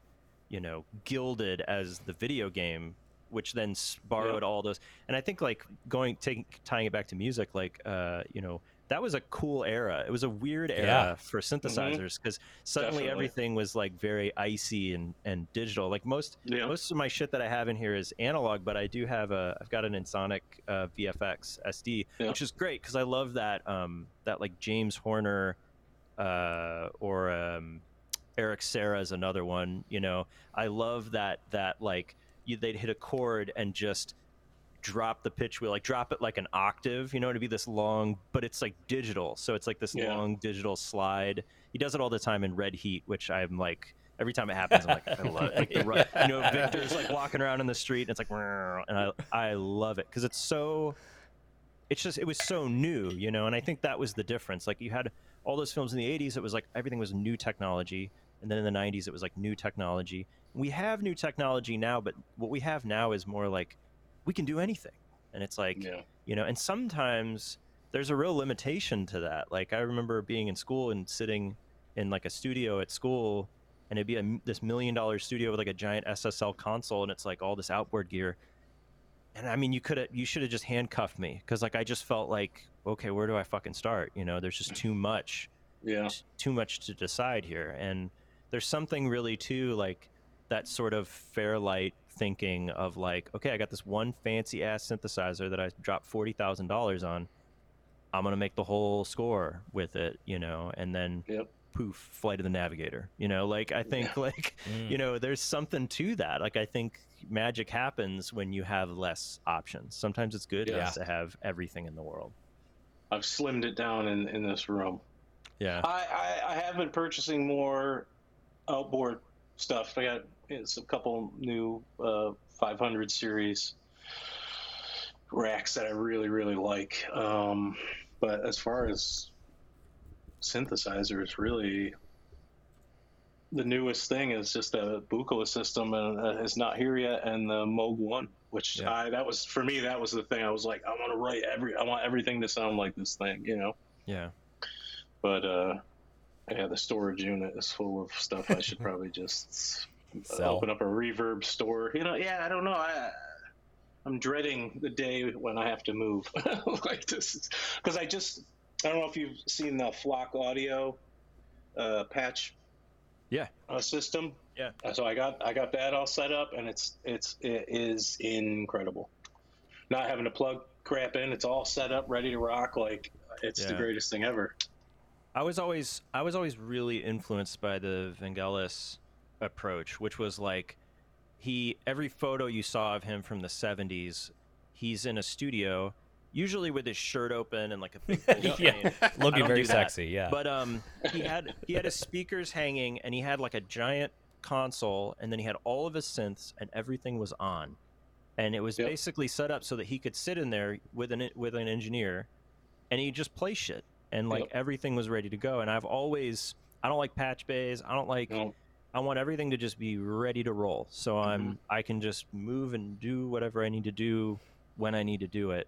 you know, gilded as the video game, which then borrowed all those. And I think like going taking tying it back to music, like uh, you know. That was a cool era. It was a weird era Yeah. for synthesizers because suddenly Definitely. everything was like very icy and, and digital. Like most Yeah. most of my shit that I have in here is analog, but I do have a I've got an Ensoniq uh, VFX SD, Yeah. which is great because I love that um, that like James Horner uh, or um, Eric Serra is another one. You know, I love that that like you, they'd hit a chord and just drop the pitch wheel, like drop it like an octave, you know, to be this long, but it's like digital. So it's like this Yeah. long digital slide. He does it all the time in Red Heat, which I'm like, every time it happens, I'm like, I love it. Like, the you know, Victor's like walking around in the street and it's like, and I, I love it because it's so, it's just, it was so new, you know, and I think that was the difference. Like you had all those films in the 80s, it was like everything was new technology. And then in the 90s, it was like new technology. We have new technology now, but what we have now is more like we can do anything. And it's like, Yeah. you know, and sometimes there's a real limitation to that. Like I remember being in school and sitting in like a studio at school and it'd be a, this million dollar studio with like a giant SSL console and it's like all this outboard gear. And I mean, you could have, you should have just handcuffed me because like I just felt like, okay, where do I fucking start? You know, there's just too much Yeah. too much to decide here and there's something really too like that sort of fairlight thinking of like okay i got this one fancy ass synthesizer that i dropped $40000 on. I'm gonna make the whole score with it you know and then Yep. poof flight of the navigator you know? Like i think like mm. you know there's something to that. Like i think magic happens when you have less options. Sometimes it's good Yeah. to have everything in the world. I've slimmed it down in, in this room. yeah. I, I, I have been purchasing more outboard stuff. I got it's a couple new uh, 500 series racks that I really really like. Um, but as far as synthesizers, really, the newest thing is just a Buchla system, and uh, it's not here yet, and the Moog One, which Yeah. I that was for me that was the thing. I was like, I want to write every, I want everything to sound like this thing, you know yeah but uh yeah the storage unit is full of stuff i should probably just Sell. open up a reverb store. You know yeah i don't know. I i'm dreading the day when i have to move. Like this because i just i don't know if you've seen the flock audio uh patch Yeah. uh, system. Yeah. Uh, so i got i got that all set up and it's it's it is incredible. Not having to plug crap in it's all set up ready to rock like it's the greatest thing ever I was always I was always really influenced by the Vangelis approach, which was like he every photo you saw of him from the 70s, he's in a studio, usually with his shirt open and like a big Yeah. chain. I Looking very sexy. Yeah. But um, he had he had his speakers hanging, and he had like a giant console, and then he had all of his synths, and everything was on, and it was Yep. basically set up so that he could sit in there with an with an engineer, and he just play shit, and like Yep. everything was ready to go. And I've always I don't like patch bays. I don't like. No. I want everything to just be ready to roll, so Mm-hmm. I'm I can just move and do whatever I need to do when I need to do it.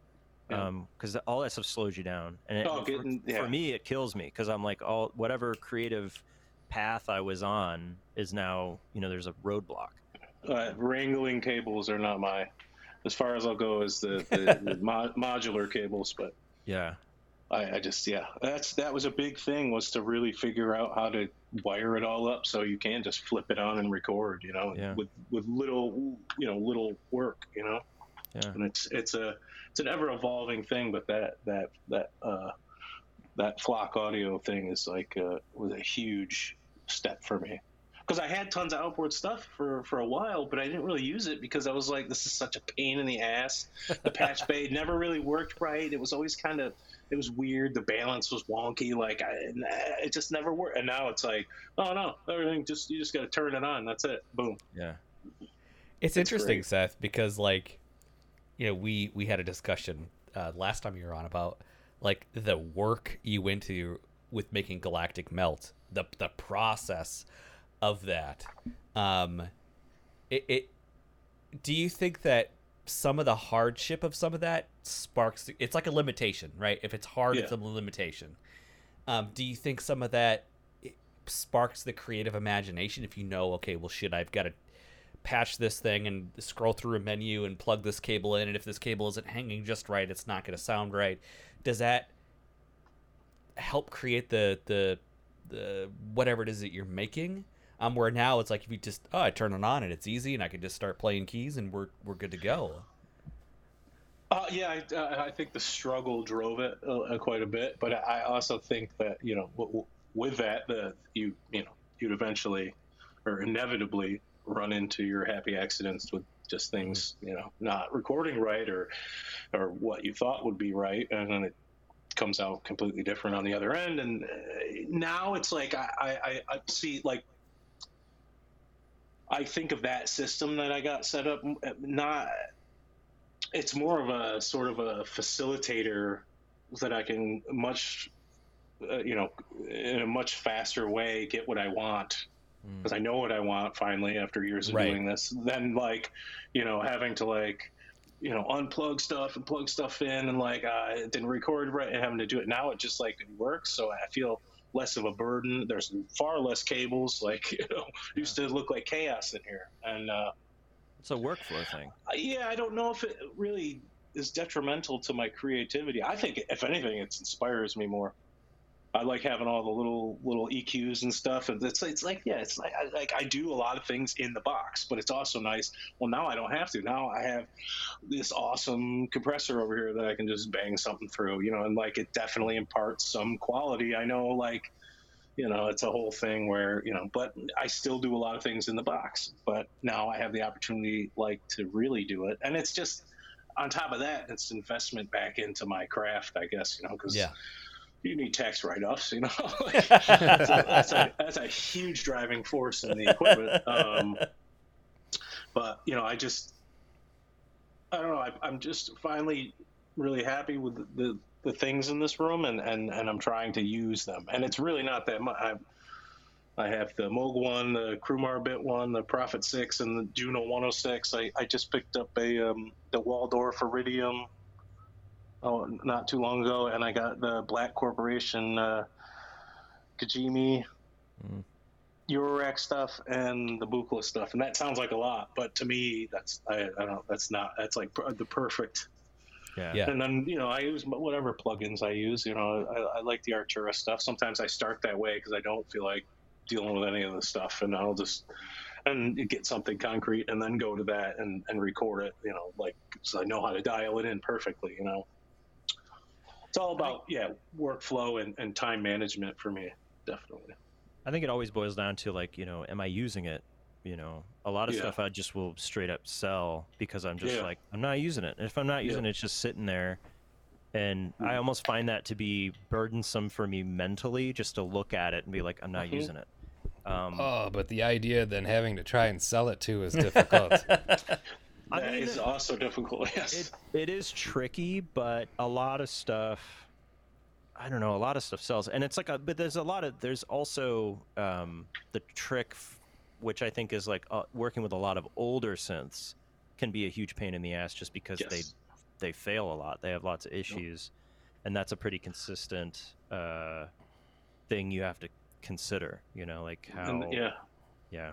Yeah. because all that stuff slows you down, and it, Oh, for- getting- for yeah. me it kills me because I'm like all whatever creative path I was on is now you know there's a roadblock. uh, wrangling cables are not my as far as I'll go as the, the, the mo- modular cables, but Yeah, I, I just yeah, that's that was a big thing was to really figure out how to wire it all up so you can just flip it on and record, you know, Yeah. with with little you know little work, you know, yeah, and it's it's a it's an ever evolving thing, but that that that uh, that flock audio thing is like uh, was a huge step for me because I had tons of outboard stuff for for a while, but I didn't really use it because I was like, this is such a pain in the ass. The patch bay never really worked right. It was always kind of it was weird. The balance was wonky. Like I, it just never worked. And now it's like, oh no, everything just you just got to turn it on. That's it. Boom. yeah, It's That's interesting, great. Seth, because like, you know, we we had a discussion uh, last time you were on about like the work you went to with making Galactic Melt, the the process of that. Um, it, it do you think that some of the hardship of some of that sparks it's like a limitation right? If it's hard it's a limitation. Um, do you think some of that sparks the creative imagination if you know okay well shit i've got to patch this thing and scroll through a menu and plug this cable in and if this cable isn't hanging just right it's not going to sound right. Does that help create the the the whatever it is that you're making um where now it's like if you just oh i turn it on and it's easy and i can just start playing keys and we're we're good to go Uh, yeah, I, uh, I think the struggle drove it uh, uh, quite a bit, but I also think that you know, w- w- with that, the you you know, you'd eventually or inevitably run into your happy accidents with just things you know not recording right or or what you thought would be right, and then it comes out completely different on the other end. And uh, now it's like I, I- I see like I think of that system that I got set up uh, not it's more of a sort of a facilitator that I can much, uh, you know, in a much faster way get what I want because I know what I want finally after years of Right. doing this. Than like, you know, having to like, you know, unplug stuff and plug stuff in and like uh, it didn't record right and having to do it now. It just like works, so I feel less of a burden. There's far less cables. Like, you know, used to look like chaos in here, and. uh It's a workflow thing. yeah, I don't know if it really is detrimental to my creativity. I think, if anything, it inspires me more. I like having all the little little EQs and stuff, and it's it's like yeah, it's like I, like I do a lot of things in the box, but it's also nice. Well, now I don't have to. Now I have this awesome compressor over here that I can just bang something through, you know, and like it definitely imparts some quality. I know, like you know it's a whole thing where you know but i still do a lot of things in the box but now i have the opportunity like to really do it and it's just on top of that it's investment back into my craft i guess you know because Yeah. You need tax write-offs you know Like, that's, a, that's, a, that's a huge driving force in the equipment um, but you know i just i don't know I, i'm just finally really happy with the, the the things in this room and, and, and I'm trying to use them. And it's really not that much. I, I have the Moog one, the Crumar Bit one, the Prophet 6, and the Juno 106. I, I just picked up a um, the Waldorf Iridium oh, not too long ago, and I got the Black Corporation uh, Kijimi Eurorack stuff and the Buchla stuff. And that sounds like a lot, but to me, that's I, I don't that's not that's like per- the perfect Yeah. Yeah. and then you know I use whatever plugins I use. You know I, I like the Arturia stuff. Sometimes I start that way because I don't feel like dealing with any of the stuff, and I'll just and get something concrete and then go to that and, and record it. You know, like so I know how to dial it in perfectly. You know, it's all about yeah workflow and, and time management for me, definitely. I think it always boils down to like, you know, am I using it? You know, a lot of Yeah. stuff I just will straight up sell because I'm just Yeah. like, I'm not using it. And if I'm not using Yeah. it, it's just sitting there. And I almost find that to be burdensome for me mentally just to look at it and be like, I'm not Mhm. using it. Um, Oh, but the idea then having to try and sell it too is difficult. I That mean, is also difficult. Yes. it, it is tricky, but a lot of stuff. I don't know. A lot of stuff sells, and it's like a. But there's a lot of. There's also um, the trick, f- which I think is like uh, working with a lot of older synths, can be a huge pain in the ass just because they Yes. they fail a lot. They have lots of issues, and that's a pretty consistent uh, thing you have to consider. You know, like how. And, yeah. Yeah.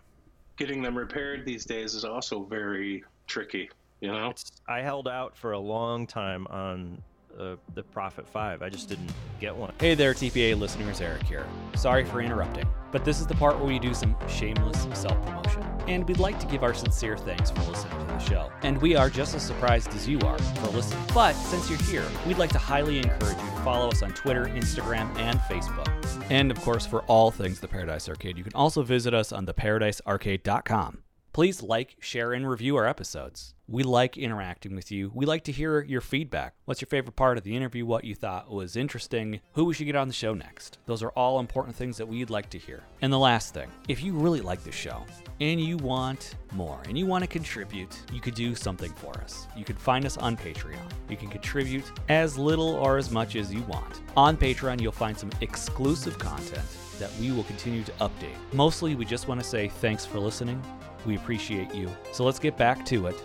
Getting them repaired these days is also very tricky. You know. It's, I held out for a long time on uh, the Prophet Five. I just didn't get one. Hey there, TPA listeners, Eric here. Sorry for interrupting, but this is the part where we do some shameless self promotion. And we'd like to give our sincere thanks for listening to the show. And we are just as surprised as you are for listening. But since you're here, we'd like to highly encourage you to follow us on Twitter, Instagram, and Facebook. And of course, for all things The Paradise Arcade, you can also visit us on theparadisearcade.com. Please like, share, and review our episodes. We like interacting with you. We like to hear your feedback. What's your favorite part of the interview? What you thought was interesting? Who we should get on the show next? Those are all important things that we'd like to hear. And the last thing, if you really like the show and you want more and you want to contribute, you could do something for us. You could find us on Patreon. You can contribute as little or as much as you want. On Patreon, you'll find some exclusive content that we will continue to update. Mostly, we just want to say thanks for listening. We appreciate you. So let's get back to it.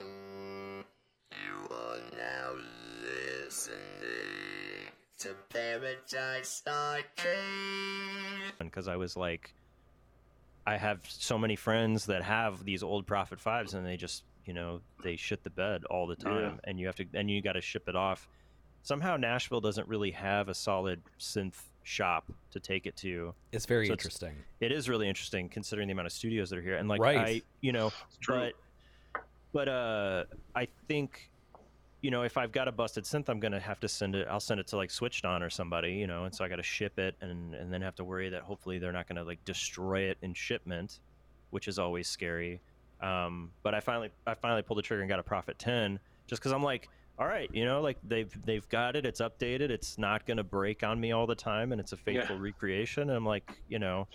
You are now listening to Paradise Arcade. because I was like, I have so many friends that have these old Prophet fives, and they just, you know, they shit the bed all the time, and you have to, and you got to ship it off. Somehow Nashville doesn't really have a solid synth shop to take it to. It's very So interesting. It is really interesting considering the amount of studios that are here, and like Right. I, you know, true. but but uh, I think you know if I've got a busted synth, I'm gonna have to send it. I'll send it to like Switched On or somebody, you know, and so I got to ship it and and then have to worry that hopefully they're not gonna like destroy it in shipment, which is always scary. Um, but I finally I finally pulled the trigger and got a Prophet 10 just because I'm like. All right, you know, like they've they've got it. It's updated. It's not going to break on me all the time, and it's a faithful recreation. And I'm like, you know,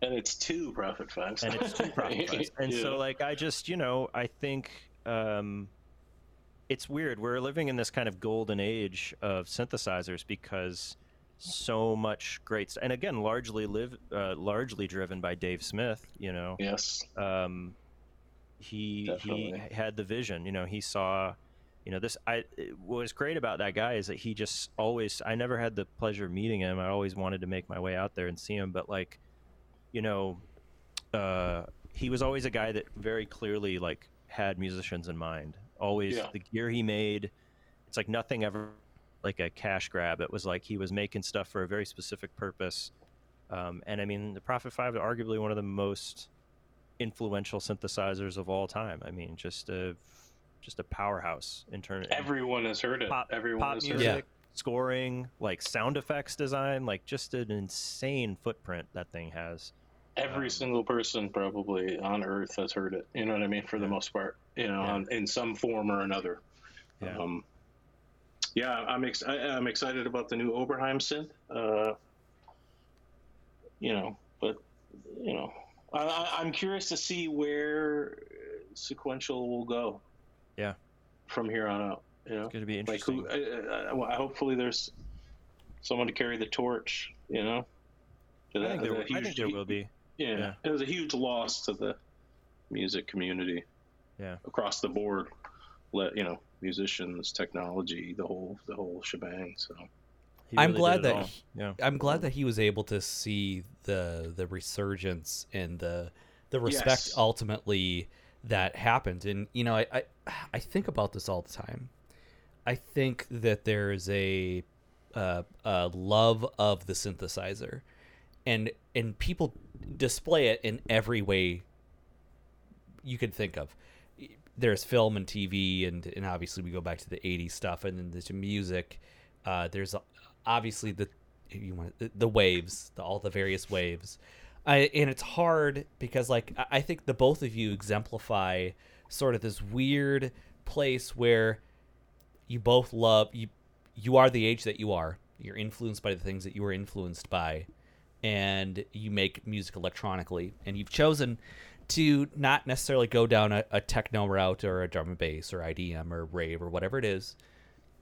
and it's two Prophet fives, and it's two profit funds. And Yeah. so like I just, you know, I think um it's weird. We're living in this kind of golden age of synthesizers because so much great and again largely live uh, largely driven by Dave Smith, you know. yes, Um he Definitely. he had the vision, you know, he saw you know this i what was great about that guy is that he just always i never had the pleasure of meeting him. I always wanted to make my way out there and see him but like you know uh he was always a guy that very clearly like had musicians in mind. Always Yeah. the gear he made it's like nothing ever like a cash grab. It was like he was making stuff for a very specific purpose. Um, and i mean the prophet 5 is arguably one of the most influential synthesizers of all time. I mean just a just a powerhouse in terms everyone has heard it. pop, Everyone pop has heard music, it. scoring, like sound effects design, like just an insane footprint that thing has. Every um, single person probably on Earth has heard it. You know what I mean? For the most part, you know, Yeah. on, in some form or another. Yeah. Um, yeah, I'm ex- I, I'm excited about the new Oberheim synth. Uh, you know, but you know, I, I, I'm curious to see where sequential will go. Yeah. From here on out, you know, It's going to be like interesting. who? I, I, I, hopefully, there's someone to carry the torch. You know. To I think there, that will, I think there will be. yeah, Yeah. it was a huge loss to the music community. Yeah. across the board. Let you know, musicians, technology, the whole the whole shebang. So He I'm glad that he- yeah. I'm glad that he was able to see the the resurgence and the the respect Yes. ultimately that happened. And you know, I, I I think about this all the time. I think that there is a uh, a love of the synthesizer, and and people display it in every way you could think of. There's film and TV, and and obviously we go back to the '80s stuff, and then there's music. Uh, there's obviously the you want the, waves, the, all the various waves, I, and it's hard because like I think the both of you exemplify sort of this weird place where you both love you. You are the age that you are. You're influenced by the things that you were influenced by, and you make music electronically, and you've chosen to not necessarily go down a, a techno route or a drum and bass or IDM or rave or whatever it is,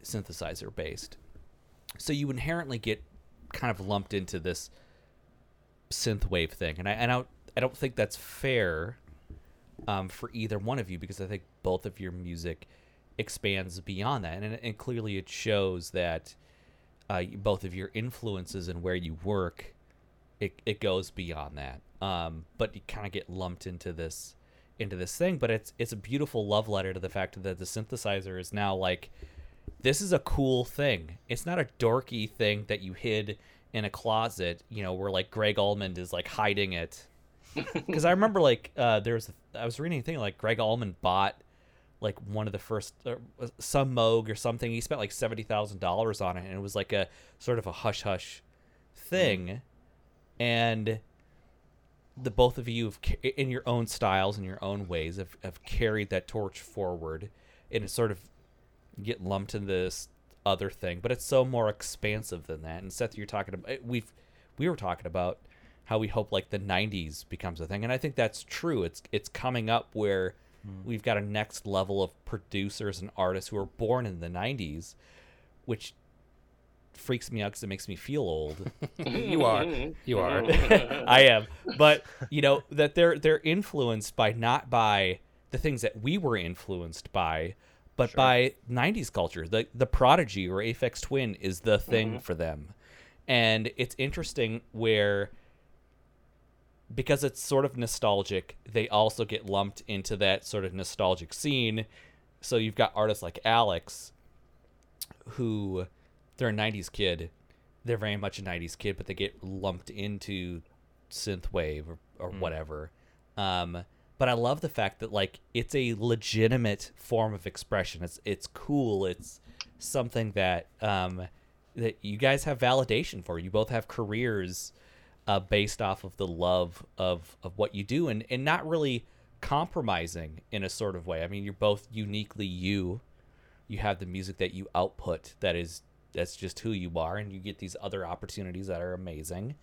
synthesizer based. So you inherently get kind of lumped into this synth wave thing, and I and I I don't think that's fair um, for either one of you because I think both of your music expands beyond that, and, and clearly it shows that uh, both of your influences and where you work, it, it goes beyond that. Um, but you kind of get lumped into this into this thing, but it's it's a beautiful love letter to the fact that the synthesizer is now like this is a cool thing. It's not a dorky thing that you hid in a closet, you know, where like Greg Allman is like hiding it. Because I remember like uh, there was a, I was reading a thing like Greg Allman bought like one of the first uh, some Moog or something. He spent like seventy thousand dollars on it, and it was like a sort of a hush hush thing. and the both of you have, in your own styles and your own ways have, have carried that torch forward and it's sort of get lumped in this other thing but it's so more expansive than that and seth you're talking about we've we were talking about how we hope like the 90s becomes a thing and i think that's true it's it's coming up where hmm. we've got a next level of producers and artists who are born in the 90s which freaks me out because it makes me feel old You are. You are. I am. But you know that they're they're influenced by not by the things that we were influenced by, but by '90s culture. The the Prodigy or Aphex Twin is the thing mm-hmm. for them, and it's interesting where because it's sort of nostalgic, they also get lumped into that sort of nostalgic scene. So you've got artists like Alex, who they're a 90s kid. They're very much a 90s kid, but they get lumped into synthwave or, or whatever. Um, but I love the fact that like it's a legitimate form of expression. It's it's cool. It's something that um, that you guys have validation for. You both have careers uh, based off of the love of of what you do, and and not really compromising in a sort of way. I mean, you're both uniquely you. You have the music that you output that is that's just who you are, and you get these other opportunities that are amazing.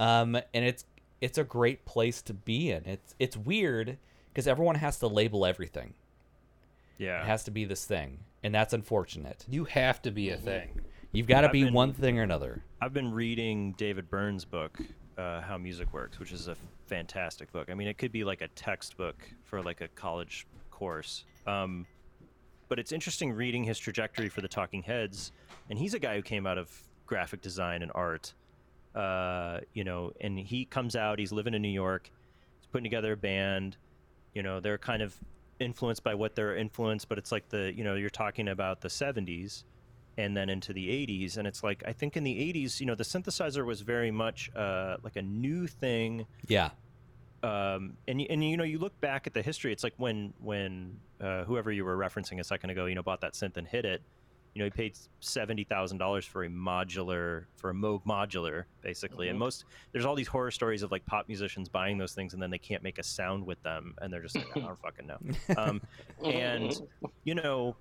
Um, and it's it's a great place to be in. It's it's weird because everyone has to label everything. Yeah. It has to be this thing, and that's unfortunate. You have to be a thing. You've got to be been- one thing or another. I've been reading David Byrne's book, uh, How Music Works, which is a fantastic book. I mean, it could be like a textbook for like a college course. Um, but it's interesting reading his trajectory for the Talking Heads, and he's a guy who came out of graphic design and art. Uh, you know, and he comes out. He's living in New York. He's putting together a band. You know, they're kind of influenced by what they're influenced, but it's like the you know you're talking about the '70s and then into the 80s and it's like i think in the 80s you know the synthesizer was very much uh, like a new thing. Yeah. um, and, y- and you know you look back at the history it's like when when uh, whoever you were referencing a second ago you know bought that synth and hit it you know he paid $70000 for a modular for a moog modular basically. And most there's all these horror stories of like pop musicians buying those things and then they can't make a sound with them and they're just like i don't fucking know. Um, and you know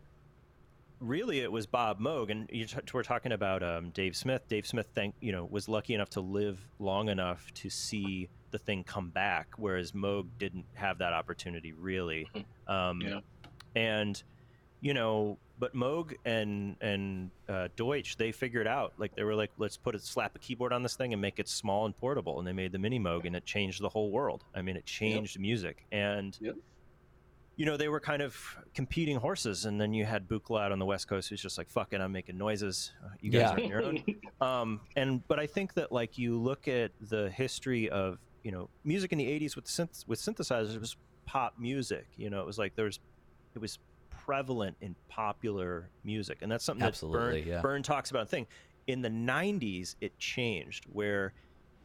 really it was Bob Moog, and you t- we're talking about um, Dave Smith. Dave Smith, thank you know, was lucky enough to live long enough to see the thing come back, whereas Moog didn't have that opportunity really. Um, Yeah. And you know, but Moog and and uh, Deutsch, they figured out like they were like, let's put a slap a keyboard on this thing and make it small and portable, and they made the Mini Moog, and it changed the whole world. I mean, it changed music, and Yep. You know, they were kind of competing horses, and then you had Buchla out on the West Coast, who's just like, "Fuck it, I'm making noises. You guys Yeah. are on your own." Um, and but I think that like you look at the history of you know music in the '80s with synth with synthesizers, it was pop music. You know, it was like there's it was prevalent in popular music, and that's something Absolutely, that Byrne, yeah. Byrne talks about. Thing in the '90s, it changed where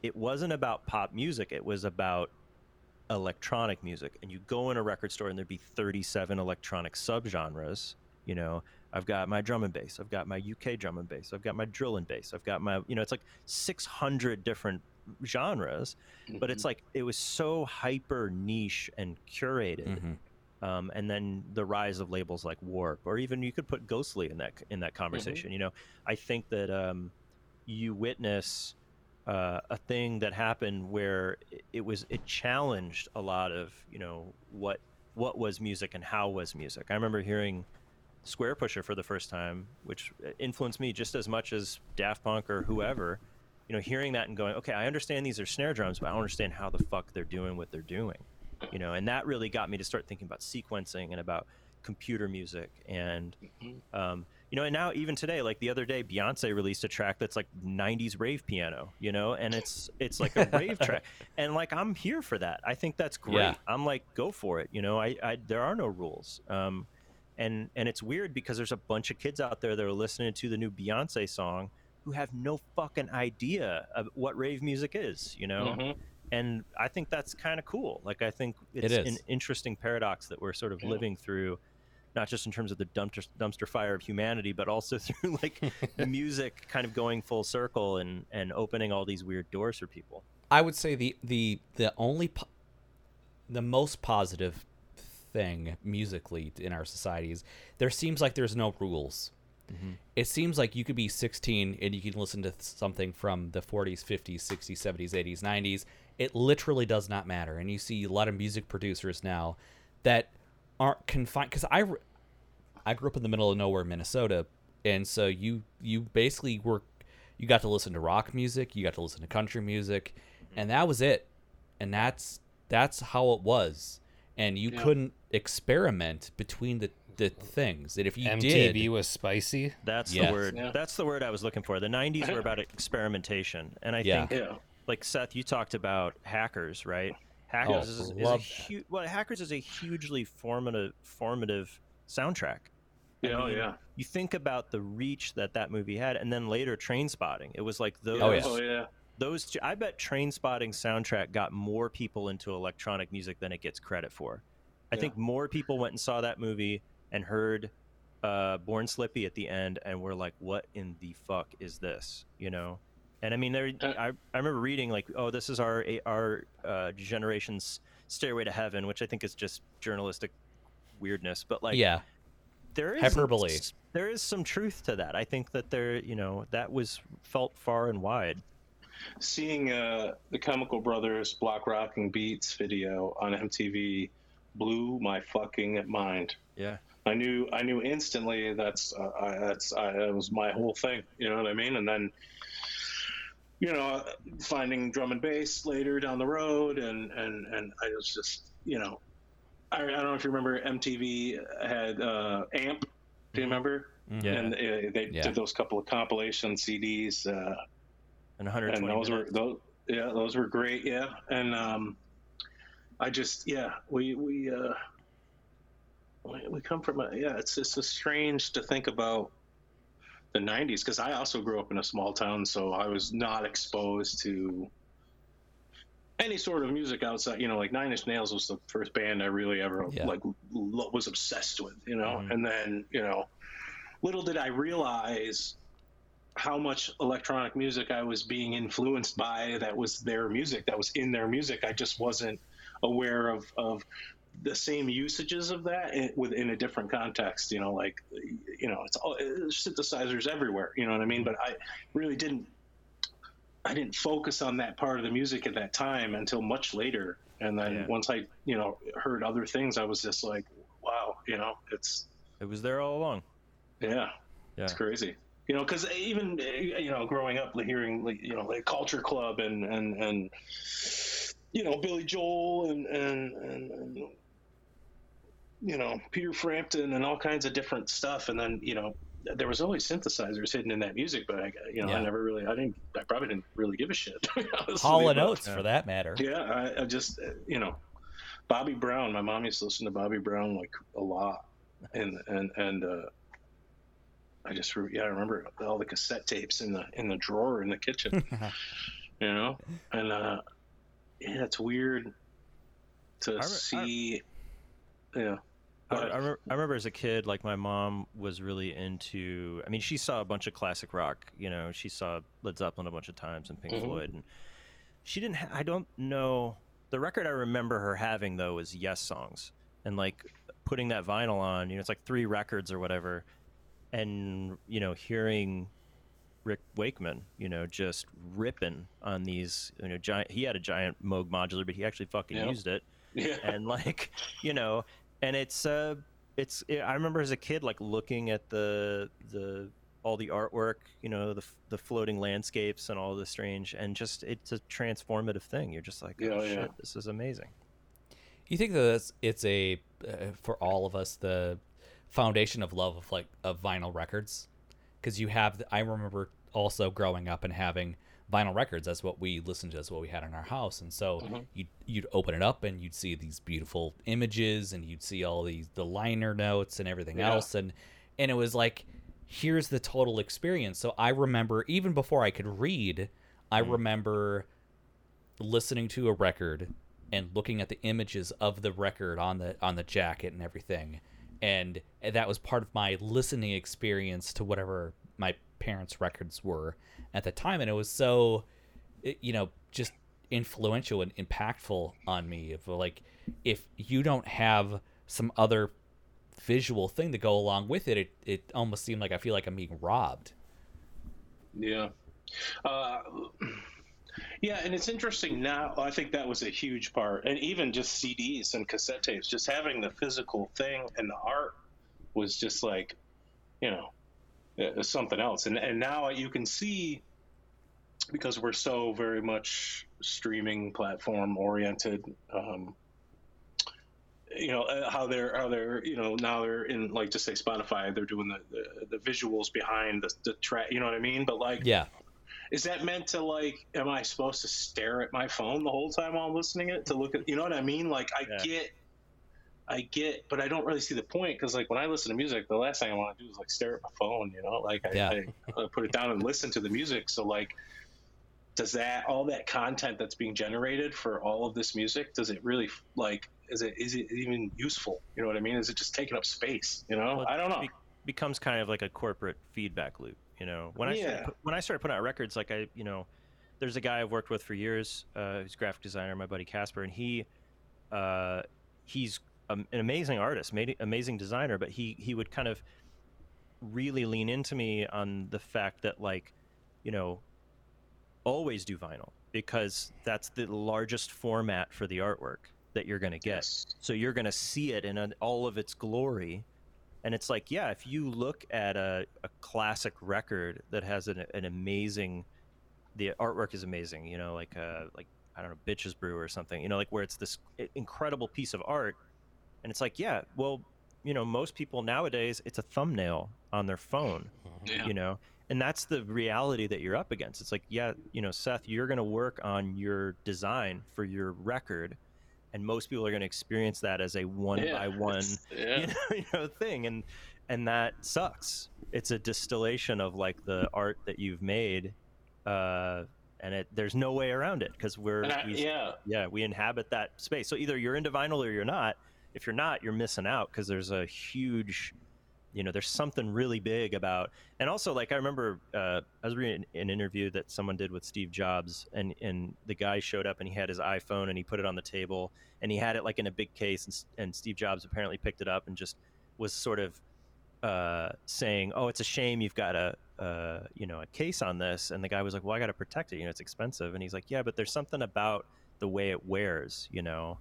it wasn't about pop music; it was about electronic music and you go in a record store and there'd be 37 electronic subgenres you know? I've got my drum and bass i've got my uk drum and bass i've got my drill and bass i've got my you know it's like 600 different genres but it's like it was so hyper niche and curated Mhm. um, and then the rise of labels like warp or even you could put ghostly in that in that conversation you know? I think that um, you witness uh, a thing that happened where it- it was it challenged a lot of you know what what was music and how was music. I remember hearing Square Pusher for the first time, which influenced me just as much as Daft Punk or whoever. You know, hearing that and going, okay, I understand these are snare drums, but I don't understand how the fuck they're doing what they're doing. You know, and that really got me to start thinking about sequencing and about computer music and um, you know and now even today like the other day beyonce released a track that's like 90s rave piano you know and it's it's like a rave track and like i'm here for that i think that's great Yeah. i'm like go for it you know I, I there are no rules um, and and it's weird because there's a bunch of kids out there that are listening to the new beyonce song who have no fucking idea of what rave music is you know Mhm. and i think that's kind of cool like i think it's is. an interesting paradox that we're sort of Yeah. living through not just in terms of the dumpster, dumpster fire of humanity but also through like music kind of going full circle and and opening all these weird doors for people I would say the the the only po- the most positive thing musically in our society is there seems like there's no rules. Mm-hmm. It seems like you could be 16 and you can listen to something from the 40s, 50s, 60s, 70s, 80s, 90s. It literally does not matter. And you see a lot of music producers now that aren't confined because I I grew up in the middle of nowhere, Minnesota, and so you you basically were you got to listen to rock music, you got to listen to country music, mm-hmm. and that was it. And that's that's how it was. And you Yeah. couldn't experiment between the the things. that if you MTV did, was spicy. That's Yes. the word. Yeah. That's the word I was looking for. The '90s were about experimentation, and I Yeah. think, Yeah. like Seth, you talked about hackers, right? Hackers Oh, is, is a huge. Well, hackers is a hugely formative, formative soundtrack. Yeah, oh, mean, yeah. You think about the reach that that movie had, and then later Train Spotting. It was like those. Oh, yeah. Oh, yeah. Those. Two, I bet Train Spotting soundtrack got more people into electronic music than it gets credit for. I Yeah. think more people went and saw that movie and heard uh, Born Slippy at the end and were like, "What in the fuck is this?" You know. And I mean, there. Uh, I, I remember reading like, "Oh, this is our our uh, generation's Stairway to Heaven," which I think is just journalistic weirdness. But like, yeah, there is Hyperbole. There is some truth to that. I think that there, you know, that was felt far and wide. Seeing uh, the Chemical Brothers Block Rocking Beats video on MTV blew my fucking mind. Yeah. I knew I knew instantly that's uh, I, that's I, that was my whole thing. You know what I mean? And then, you know, finding drum and bass later down the road, and and and I was just you know, I, I don't know if you remember MTV had uh, Amp. Do you remember? Mhm. Yeah. And uh, they Yeah. did those couple of compilation CDs. Uh, And 120 and those minutes. were those yeah those were great yeah and um i just yeah we we uh we, we come from a yeah it's it's just strange to think about the 90s because i also grew up in a small town so i was not exposed to any sort of music outside you know like nine inch nails was the first band i really ever Yeah. like lo- was obsessed with you know Mhm. and then you know little did i realize how much electronic music I was being influenced by that was their music, that was in their music. I just wasn't aware of, of the same usages of that within a different context. You know, like, you know, it's all it's synthesizers everywhere. You know what I mean? But I really didn't. I didn't focus on that part of the music at that time until much later. And then Yeah. once I, you know, heard other things, I was just like, wow, you know, it's It was there all along. yeah, Yeah. it's crazy. You know, because even you know, growing up, hearing like you know, like Culture Club and and and you know, Billy Joel and and and, and you know, Peter Frampton and all kinds of different stuff, and then you know, there was always synthesizers hidden in that music, but I, you know, Yeah. I never really, I didn't, I probably didn't really give a shit. honestly, Hall and but- Oates for that matter. yeah, I, I just uh, you know, Bobby Brown. My mom used to listen to Bobby Brown like a lot, and and and uh, I just re- yeah I remember all the cassette tapes in the in the drawer in the kitchen, you know, and uh, yeah, it's weird to I re- I- see. yeah, I, remember, I remember as a kid, like my mom was really into. I mean, she saw a bunch of classic rock. You know, she saw Led Zeppelin a bunch of times and Pink Mhm. Floyd, and she didn't. Ha- I don't know. The record I remember her having though was Yessongs, and like putting that vinyl on. You know, it's like three records or whatever, and you know, hearing Rick Wakeman, you know, just ripping on these. You know, giant. He had a giant Moog modular, but he actually fucking Yep. used it yeah, and like you know and it's uh it's i remember as a kid like looking at the the all the artwork you know the the floating landscapes and all the strange and just it's a transformative thing. You're just like oh Yeah, shit yeah. this is amazing. You think that it's, it's a uh, for all of us the foundation of love of like of vinyl records? Because you have the, I remember also growing up and having vinyl records that's what we listened to that's what we had in our house. And so Mhm. you'd, you'd open it up and you'd see these beautiful images and you'd see all these the liner notes and everything Yeah. else. And and it was like here's the total experience. So i remember even before i could read i remember listening to a record and looking at the images of the record on the on the jacket and everything. And that was part of my listening experience to whatever my parents records were at the time and it was so you know just influential and impactful on me. If like if you don't have some other visual thing to go along with it, it it almost seemed like I feel like I'm being robbed. Yeah. Uh, yeah, and it's interesting now. I think that was a huge part, and even just CDs and cassette tapes, just having the physical thing and the art was just like, you know, something else. And and now you can see because we're so very much streaming platform oriented. Um, you know uh, how they're how they're you know now they're in like just say Spotify they're doing the the, the visuals behind the, the track you know what I mean but like Yeah. is that meant to like am i supposed to stare at my phone the whole time while i'm listening it to look at you know what i mean like i Yeah. get i get but i don't really see the point because like when i listen to music the last thing i want to do is like stare at my phone you know like i, Yeah. I, I put it down and listen to the music so like does that all that content that's being generated for all of this music does it really like is it is it even useful you know what i mean is it just taking up space you know Well, i don't know be- becomes kind of like a corporate feedback loop. You know, when I started, Yeah. pu- when I started putting out records, like I, you know, there's a guy I've worked with for years, uh, who's a graphic designer, my buddy Casper, and he, uh, he's an amazing artist, made amazing designer, but he he would kind of really lean into me on the fact that like, you know, always do vinyl because that's the largest format for the artwork that you're going to get. Yes. So you're going to see it in an, all of its glory. And it's like, yeah, if you look at a, a classic record that has an, an amazing, the artwork is amazing, you know, like, uh, like, I don't know, Bitches Brew or something, you know, like where it's this incredible piece of art. And it's like, yeah, well, you know, most people nowadays, it's a thumbnail on their phone, Yeah. you know, and that's the reality that you're up against. It's like, yeah, you know, Seth, you're going to work on your design for your record, and most people are going to experience that as a one Yeah, by one yeah. you know, you know thing and and that sucks it's a distillation of like the art that you've made uh and it there's no way around it because we're I- we, yeah yeah we inhabit that space so either you're into vinyl or you're not if you're not you're missing out because there's a huge you know there's something really big about and also like i remember uh, i was reading an interview that someone did with steve jobs and and the guy showed up and he had his iphone and he put it on the table and he had it like in a big case and, and steve jobs apparently picked it up and just was sort of uh, saying oh it's a shame you've got a uh, you know a case on this and the guy was like well i got to protect it you know it's expensive and he's like yeah but there's something about the way it wears you know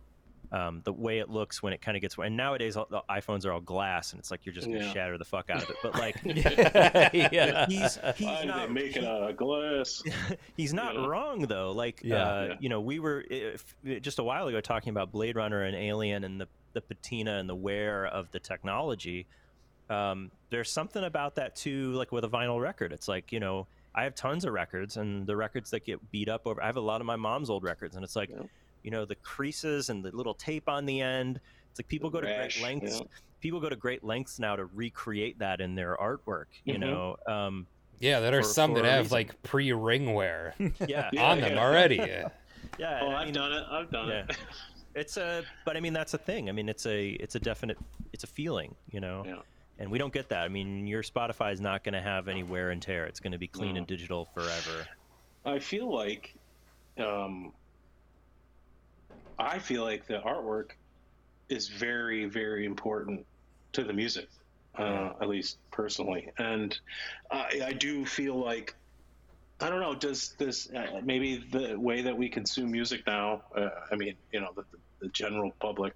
um, the way it looks when it kind of gets and nowadays all, the iPhones are all glass and it's like you're just gonna Yeah. shatter the fuck out of it. But like, yeah. he's he's Why not they make it out of glass? he's not Yeah. wrong though. Like, Yeah. uh, Yeah. you know, we were if, just a while ago talking about Blade Runner and Alien and the the patina and the wear of the technology. Um, there's something about that too, like with a vinyl record. It's like you know, I have tons of records, and the records that get beat up over. I have a lot of my mom's old records, and it's like, Yeah. You know, the creases and the little tape on the end. It's like people go to great lengths. yeah. People go to great lengths now to recreate that in their artwork. You Mhm. know, um, Yeah, there are For- some for that have reason. like pre-ring wear yeah, Yeah, on them yeah. already. yeah. Oh, I I've mean, done it. I've done yeah. it. It's a, but I mean that's a thing. I mean it's a, it's a definite, it's a feeling, you know. Yeah. And we don't get that. I mean, your Spotify is not going to have any wear and tear. It's going to be clean No. and digital forever. I feel like, um, I feel like the artwork is very, very important to the music, uh, at least personally. And I, I do feel like, I don't know, does this uh, maybe the way that we consume music now? Uh, I mean, you know, the, the general public.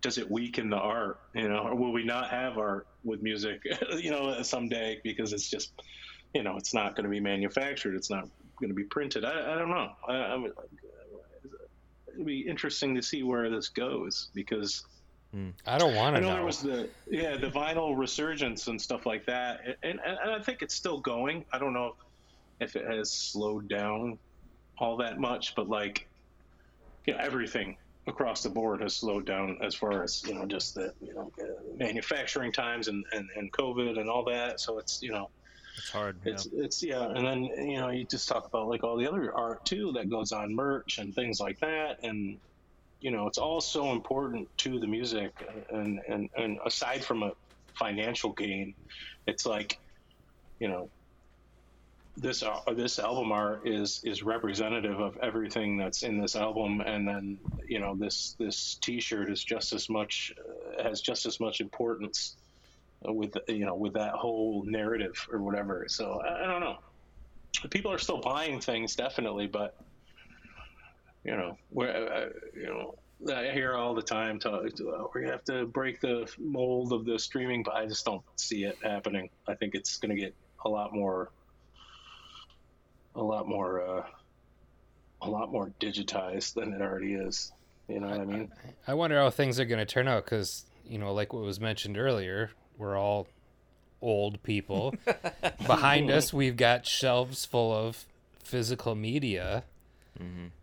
Does it weaken the art, you know, or will we not have art with music, you know, someday because it's just, you know, it's not going to be manufactured, it's not going to be printed. I, I don't know. I, I mean, it'd be interesting to see where this goes because hmm. I don't want to know know. there was the yeah the vinyl resurgence and stuff like that, and, and and I think it's still going. I don't know if it has slowed down all that much, but like you know everything across the board has slowed down as far as you know just the you know manufacturing times and, and and COVID and all that. So it's you know It's hard. it's know. it's yeah, and then you know you just talk about like all the other art too that goes on merch and things like that, and you know it's all so important to the music, and and and aside from a financial gain, it's like you know this al- this album art is is representative of everything that's in this album, and then you know this this T-shirt is just as much uh, has just as much importance with you know with that whole narrative or whatever. So I, I don't know. People are still buying things definitely, but you know we're uh, you know. I hear all the time talk, uh, we're gonna have to break the mold of the streaming, but I just don't see it happening. I think it's gonna get a lot more a lot more uh, a lot more digitized than it already is. You know what I mean? I wonder how things are to turn out because, you know, like what was mentioned earlier, we're all old people. Behind us, we've got shelves full of physical media.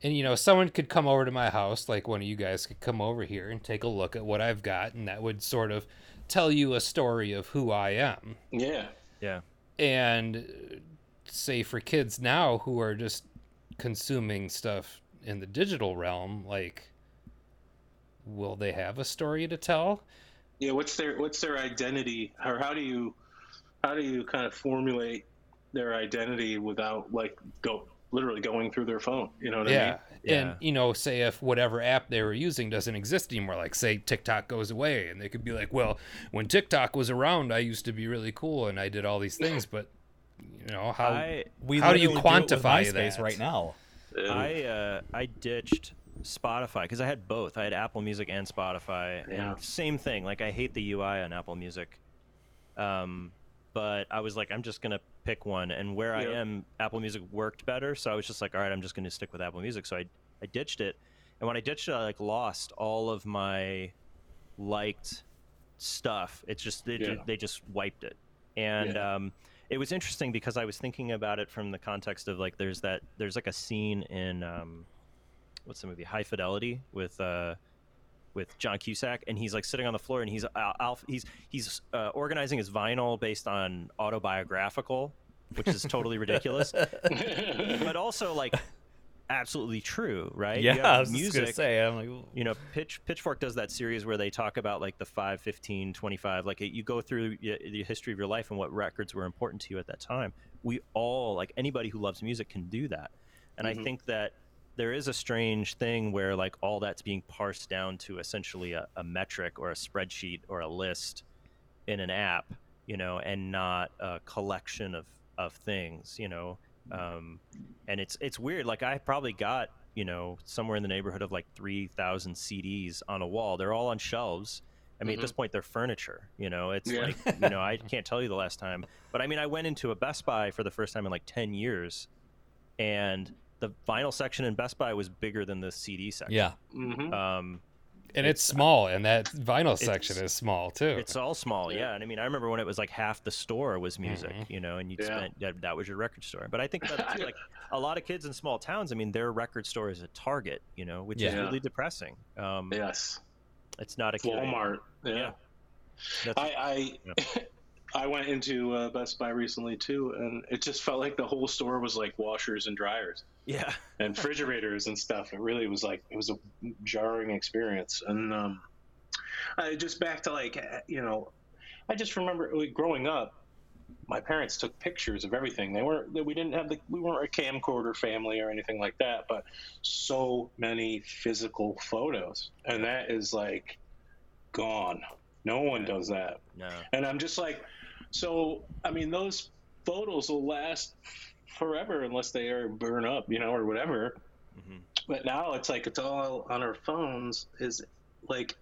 And, you know, someone could come over to my house, like one of you guys could come over here and take a look at what I've got, and that would sort of tell you a story of who I am. Yeah. Yeah. And uh, say for kids now who are just consuming stuff in the digital realm, like, will they have a story to tell? Yeah. What's their What's their identity, or how do you how do you kind of formulate their identity without like go literally going through their phone? You know what I mean? Yeah. And, you know, say if whatever app they were using doesn't exist anymore, like say TikTok goes away, and they could be like, well, when TikTok was around, I used to be really cool and I did all these things, but, you know, how. I We How do you literally it with quantify MySpace that? right now? I uh, I ditched Spotify because I had both. I had Apple Music and Spotify. Yeah. And same thing. Like I hate the UI on Apple Music. Um, but I was like, I'm just gonna pick one, and where I am, Apple Music worked better. So I was just like, all right, I'm just gonna stick with Apple Music. So I I ditched it, and when I ditched it, I like lost all of my liked stuff. It's just they, Yeah. they just wiped it, and Yeah. um, it was interesting because I was thinking about it from the context of like there's that there's like a scene in um, what's the movie High Fidelity with uh, with John Cusack, and he's like sitting on the floor and he's uh, alf- he's he's uh, organizing his vinyl based on autobiographical, which is totally ridiculous, but also like absolutely true, right? Yeah, have I was just gonna say. I'm like, ooh. you know pitch pitchfork does that series where they talk about like the 5 15 25 like you go through the history of your life and what records were important to you at that time we all like anybody who loves music can do that and i think that there is a strange thing where like all that's being parsed down to essentially a, a metric or a spreadsheet or a list in an app you know and not a collection of of things you know? Um, and it's it's weird. Like i probably got you know somewhere in the neighborhood of like 3000 cds on a wall. They're all on shelves. I mean at this point they're furniture you know? It's Yeah. like you know i can't tell you the last time. But i mean i went into a best buy for the first time in like 10 years and the vinyl section in best buy was bigger than the cd section yeah. hmm um and it's small, and that vinyl section is small, too. It's all small, yeah. And I mean, I remember when it was like half the store was music, you know, and you'd Yeah. spend that, that was your record store. But I think that too, like a lot of kids in small towns, I mean, their record store is a Target, you know, which is really depressing. Um, Yes. It's not a kid- Walmart. Yeah. Yeah. That's, I I, I went into uh, Best Buy recently too, and it just felt like the whole store was like washers and dryers yeah, and refrigerators and stuff. It really was like it was a jarring experience. And um, I just back to like you know, I just remember like, growing up. My parents took pictures of everything. They weren't. That we didn't have the. We weren't a camcorder family or anything like that. But so many physical photos, and that is like gone. No one does that. no, And I'm just like, so I mean, those photos will last forever unless they are burn up, you know, or whatever. Mhm. But now it's like it's all on our phones. Is like,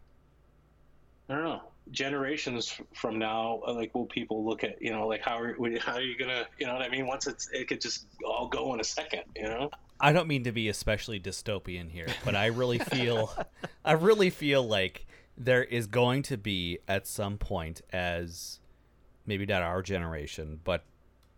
I don't know. Generations from now, uh, like, will people look at you know, like how are how are you gonna, you know what I mean? Once it's it could just all go in a second, you know. I don't mean to be especially dystopian here, but I really feel I really feel like there is going to be at some point as maybe not our generation, but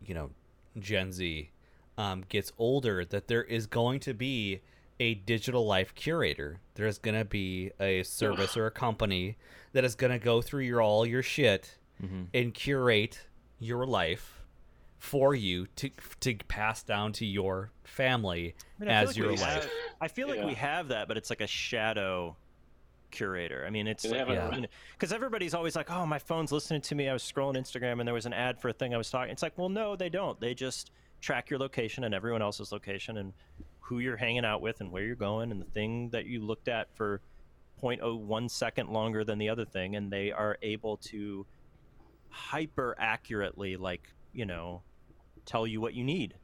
you know, Gen Z um, gets older that there is going to be a digital life curator. There's going to be a service or a company that is going to go through your all your shit and curate your life for you to to pass down to your family I mean, as like your life. have- I feel like Yeah. we have that, but it's like a shadow curator. I mean, it's They like, haven't- because everybody's always like, "Oh, my phone's listening to me." I was scrolling Instagram and there was an ad for a thing I was talking. It's like, well, no, they don't. They just track your location and everyone else's location and who you're hanging out with and where you're going and the thing that you looked at for 0.01 second longer than the other thing and they are able to hyper accurately like you know tell you what you need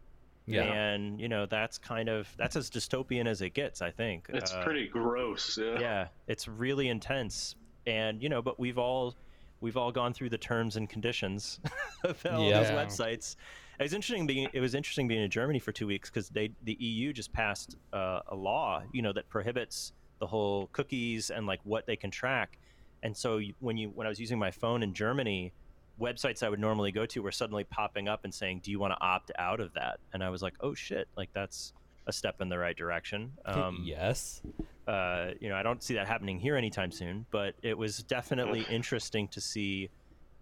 Yeah. and you know that's kind of that's as dystopian as it gets i think It's Uh, pretty gross. Yeah. yeah it's really intense and you know but we've all we've all gone through the terms and conditions of all Yeah. these Yeah. websites it was interesting being it was interesting being in germany for two weeks because they the eu just passed uh, a law you know that prohibits the whole cookies and like what they can track and so when you when i was using my phone in germany websites i would normally go to were suddenly popping up and saying do you want to opt out of that and i was like oh shit like that's a step in the right direction um, yes. uh, you know, I don't see that happening here anytime soon, but it was definitely interesting to see.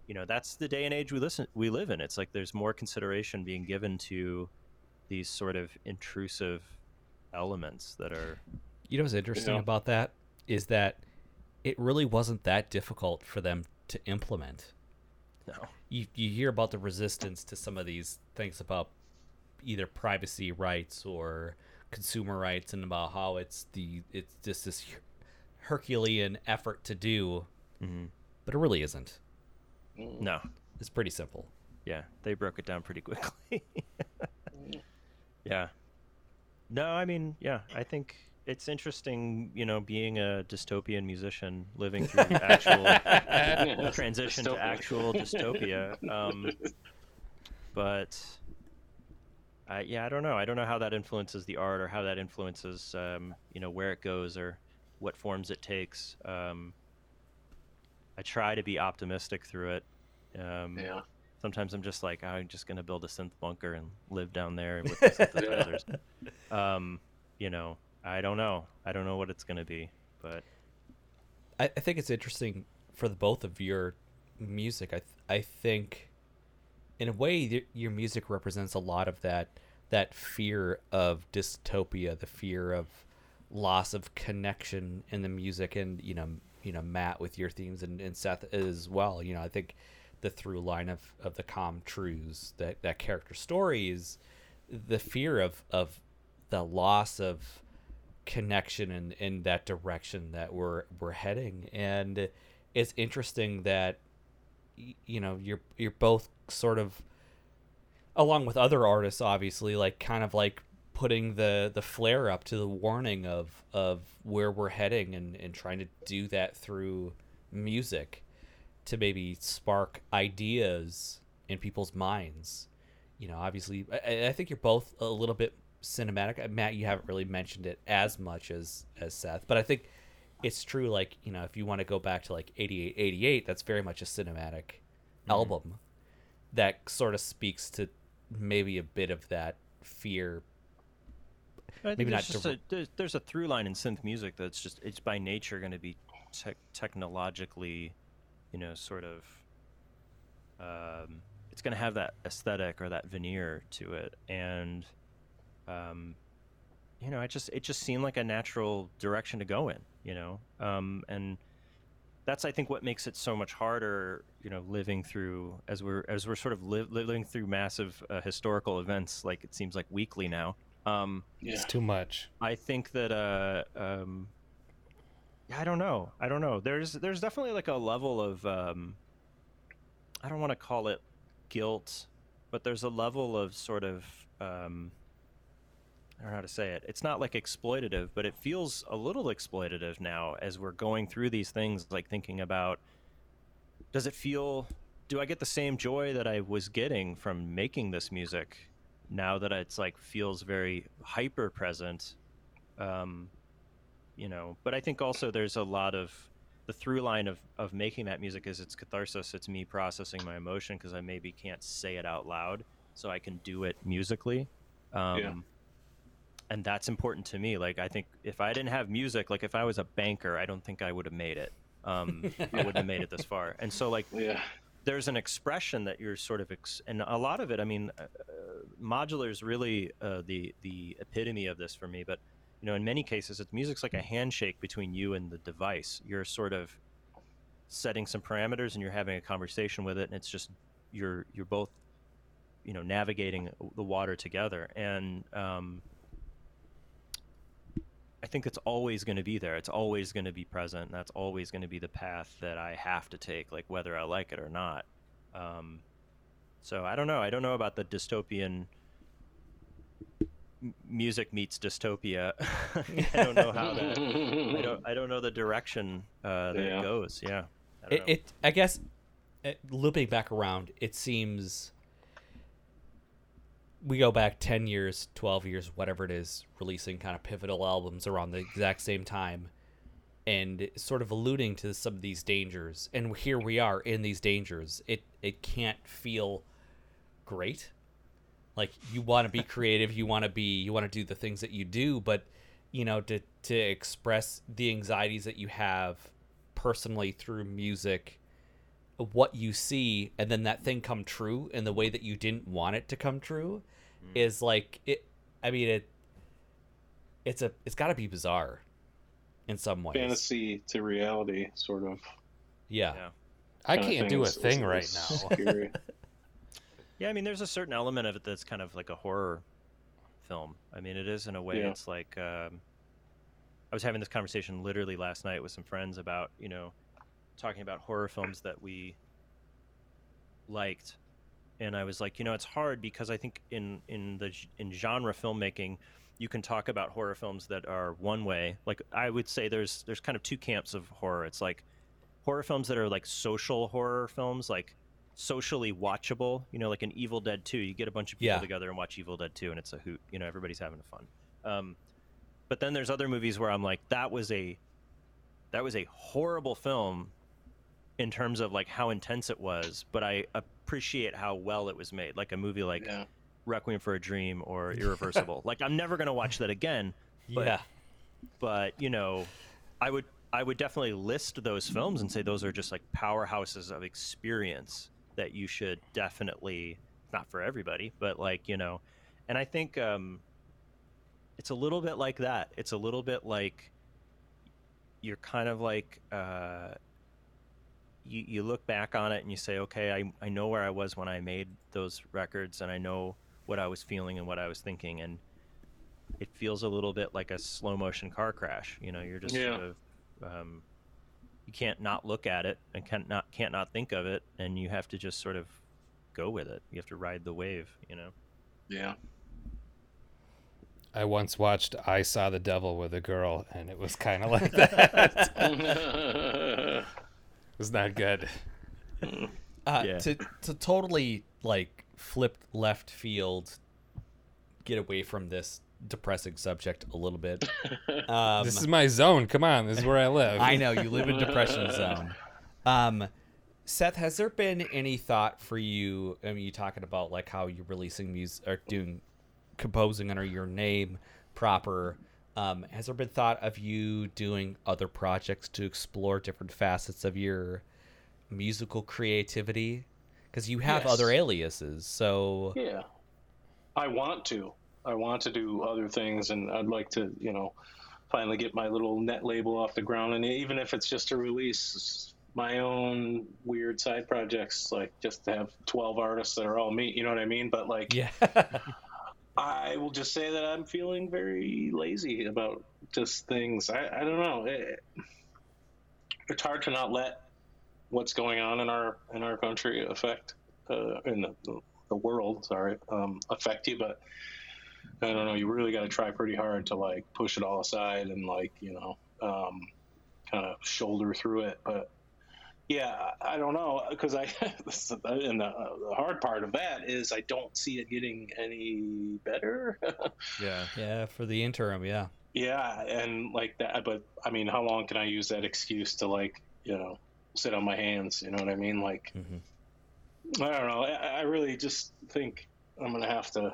You know, that's the day and age we listen we live in. It's like there's more consideration being given to these sort of intrusive elements that are. You know what's interesting Yeah. about that is that it really wasn't that difficult for them to implement. No. You you hear about the resistance to some of these things about either privacy rights or consumer rights and about how it's the it's just this Herculean effort to do, Mhm. but it really isn't. No. It's pretty simple. Yeah, they broke it down pretty quickly. yeah. No, I mean, yeah, I think it's interesting, you know, being a dystopian musician living through the actual transition to actual dystopia. Um, but I, yeah, I don't know. I don't know how that influences the art or how that influences, um, you know, where it goes or what forms it takes. Um, I try to be optimistic through it. Um, Yeah. Sometimes I'm just like, I'm just gonna build a synth bunker and live down there with the synthesizers. um, you know, I don't know. I don't know what it's gonna be, but I, I think it's interesting for the both of your music. I th- I think, in a way, y- your music represents a lot of that that fear of dystopia, the fear of loss of connection in the music, and you know, you know, Matt with your themes and, and Seth as well. You know, I think the through line of, of the Com Truise that that character story is the fear of of the loss of connection in, in that direction that we're we're heading. And it's interesting that you know you're you're both sort of along with other artists obviously like kind of like putting the the flare up to the warning of of where we're heading and and trying to do that through music to maybe spark ideas in people's minds. You know obviously I, I think you're both a little bit cinematic. Uh, matt you haven't really mentioned it as much as as seth but i think it's true like you know if you want to go back to like 88 88 that's very much a cinematic album that sort of speaks to maybe a bit of that fear. Maybe there's not just to- a, there's, there's a through line in synth music that's just it's by nature going to be tech technologically, you know, sort of. Um, it's going to have that aesthetic or that veneer to it, and, um, you know, it just it just seemed like a natural direction to go in, you know, um, and that's I think what makes it so much harder, you know, living through as we're as we're sort of li- living through massive uh, historical events, like it seems like weekly now. Um, Yeah. It's too much. I think that uh um yeah, I don't know. I don't know. There's there's definitely like a level of um I don't want to call it guilt, but there's a level of sort of um I don't know how to say it. It's not like exploitative, but it feels a little exploitative now as we're going through these things like thinking about does it feel do I get the same joy that I was getting from making this music now that it's like feels very hyper present um you know but i think also there's a lot of the through line of of making that music is it's catharsis it's me processing my emotion because i maybe can't say it out loud so i can do it musically um Yeah. And that's important to me like i think if i didn't have music like if i was a banker i don't think i would have made it um i wouldn't have made it this far. And so like Yeah. there's an expression that you're sort of ex- and a lot of it i mean uh, modular is really uh, the the epitome of this for me but you know in many cases it's music's like a handshake between you and the device. You're sort of setting some parameters and you're having a conversation with it and it's just you're you're both you know navigating the water together. And um, I think it's always going to be there. It's always going to be present. That's always going to be the path that I have to take, like whether I like it or not. Um, so I don't know. I don't know about the dystopian m- music meets dystopia. I don't know how that. I don't. I don't know the direction uh, that Yeah. it goes. Yeah. I don't It, know. it I guess it, looping back around, it seems we go back 10 years, 12 years, whatever it is, releasing kind of pivotal albums around the exact same time and sort of alluding to some of these dangers. And here we are in these dangers. It it can't feel great. Like you want to be creative, you want to be you want to do the things that you do, but you know to to express the anxieties that you have personally through music what you see and then that thing come true in the way that you didn't want it to come true is like it i mean it it's a it's got to be bizarre in some ways Fantasy to reality, sort of. yeah, Yeah. I can't do a is- thing is- right is now. Yeah, I mean, there's a certain element of it that's kind of like a horror film. I mean, it is in a way. Yeah. It's like um, I was having this conversation literally last night with some friends about you know talking about horror films that we liked, and I was like, you know, it's hard because I think in in the in genre filmmaking, you can talk about horror films that are one way. Like I would say, there's there's kind of two camps of horror. It's like horror films that are like social horror films, like socially watchable. You know, like an Evil Dead 2. You get a bunch of people Yeah. together and watch Evil Dead 2, and it's a hoot. You know, everybody's having fun. Um, but then there's other movies where I'm like, that was a that was a horrible film in terms of like how intense it was, but I appreciate how well it was made. Like a movie like yeah. Requiem for a Dream or Irreversible. like I'm never gonna watch that again. But- yeah but you know, I would I would definitely list those films and say those are just like powerhouses of experience that you should definitely not for everybody, but like you know, and I think um, it's a little bit like that. It's a little bit like you're kind of like uh, you you look back on it and you say, okay, I I know where I was when I made those records, and I know what I was feeling and what I was thinking, and it feels a little bit like a slow motion car crash. You know, you're just Yeah. sort of um, you can't not look at it and can't not can't not think of it, and you have to just sort of go with it. You have to ride the wave. You know. Yeah. I once watched I Saw the Devil with a Girl, and it was kind of like that. it was not good. uh, Yeah. to to totally like flip left field get away from this depressing subject a little bit um This is my zone. Come on, this is where I live. I know you live in depression zone. Um, Seth, has there been any thought for you? I mean, you talking about like how you're releasing music or doing composing under your name proper. Um, has there been thought of you doing other projects to explore different facets of your musical creativity? Because you have Yes. other aliases, so Yeah. I want to. I want to do other things, and I'd like to, you know, finally get my little net label off the ground. And even if it's just to release my own weird side projects, like just to have 12 artists that are all me, you know what I mean? But like, yeah, I will just say that I'm feeling very lazy about just things. I, I don't know. It, it's hard to not let what's going on in our in our country affect uh, in the, the world. Sorry, um, affect you, but I don't know. You really got to try pretty hard to like push it all aside and like you know um, kind of shoulder through it. But yeah, I I don't know because I and the, the hard part of that is I don't see it getting any better. Yeah. yeah, for the interim, yeah. yeah, and like that. But I mean, how long can I use that excuse to like you know sit on my hands? You know what I mean? Like Mhm. I don't know. I, I really just think I'm gonna have to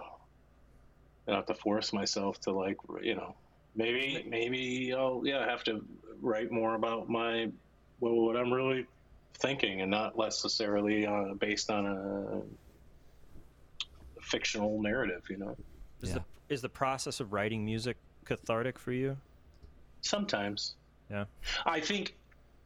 I have to force myself to like you know maybe maybe I'll yeah have to write more about my well what I'm really thinking and not necessarily uh, based on a fictional narrative. You know. Is Yeah. the is the process of writing music cathartic for you? Sometimes. Yeah. I think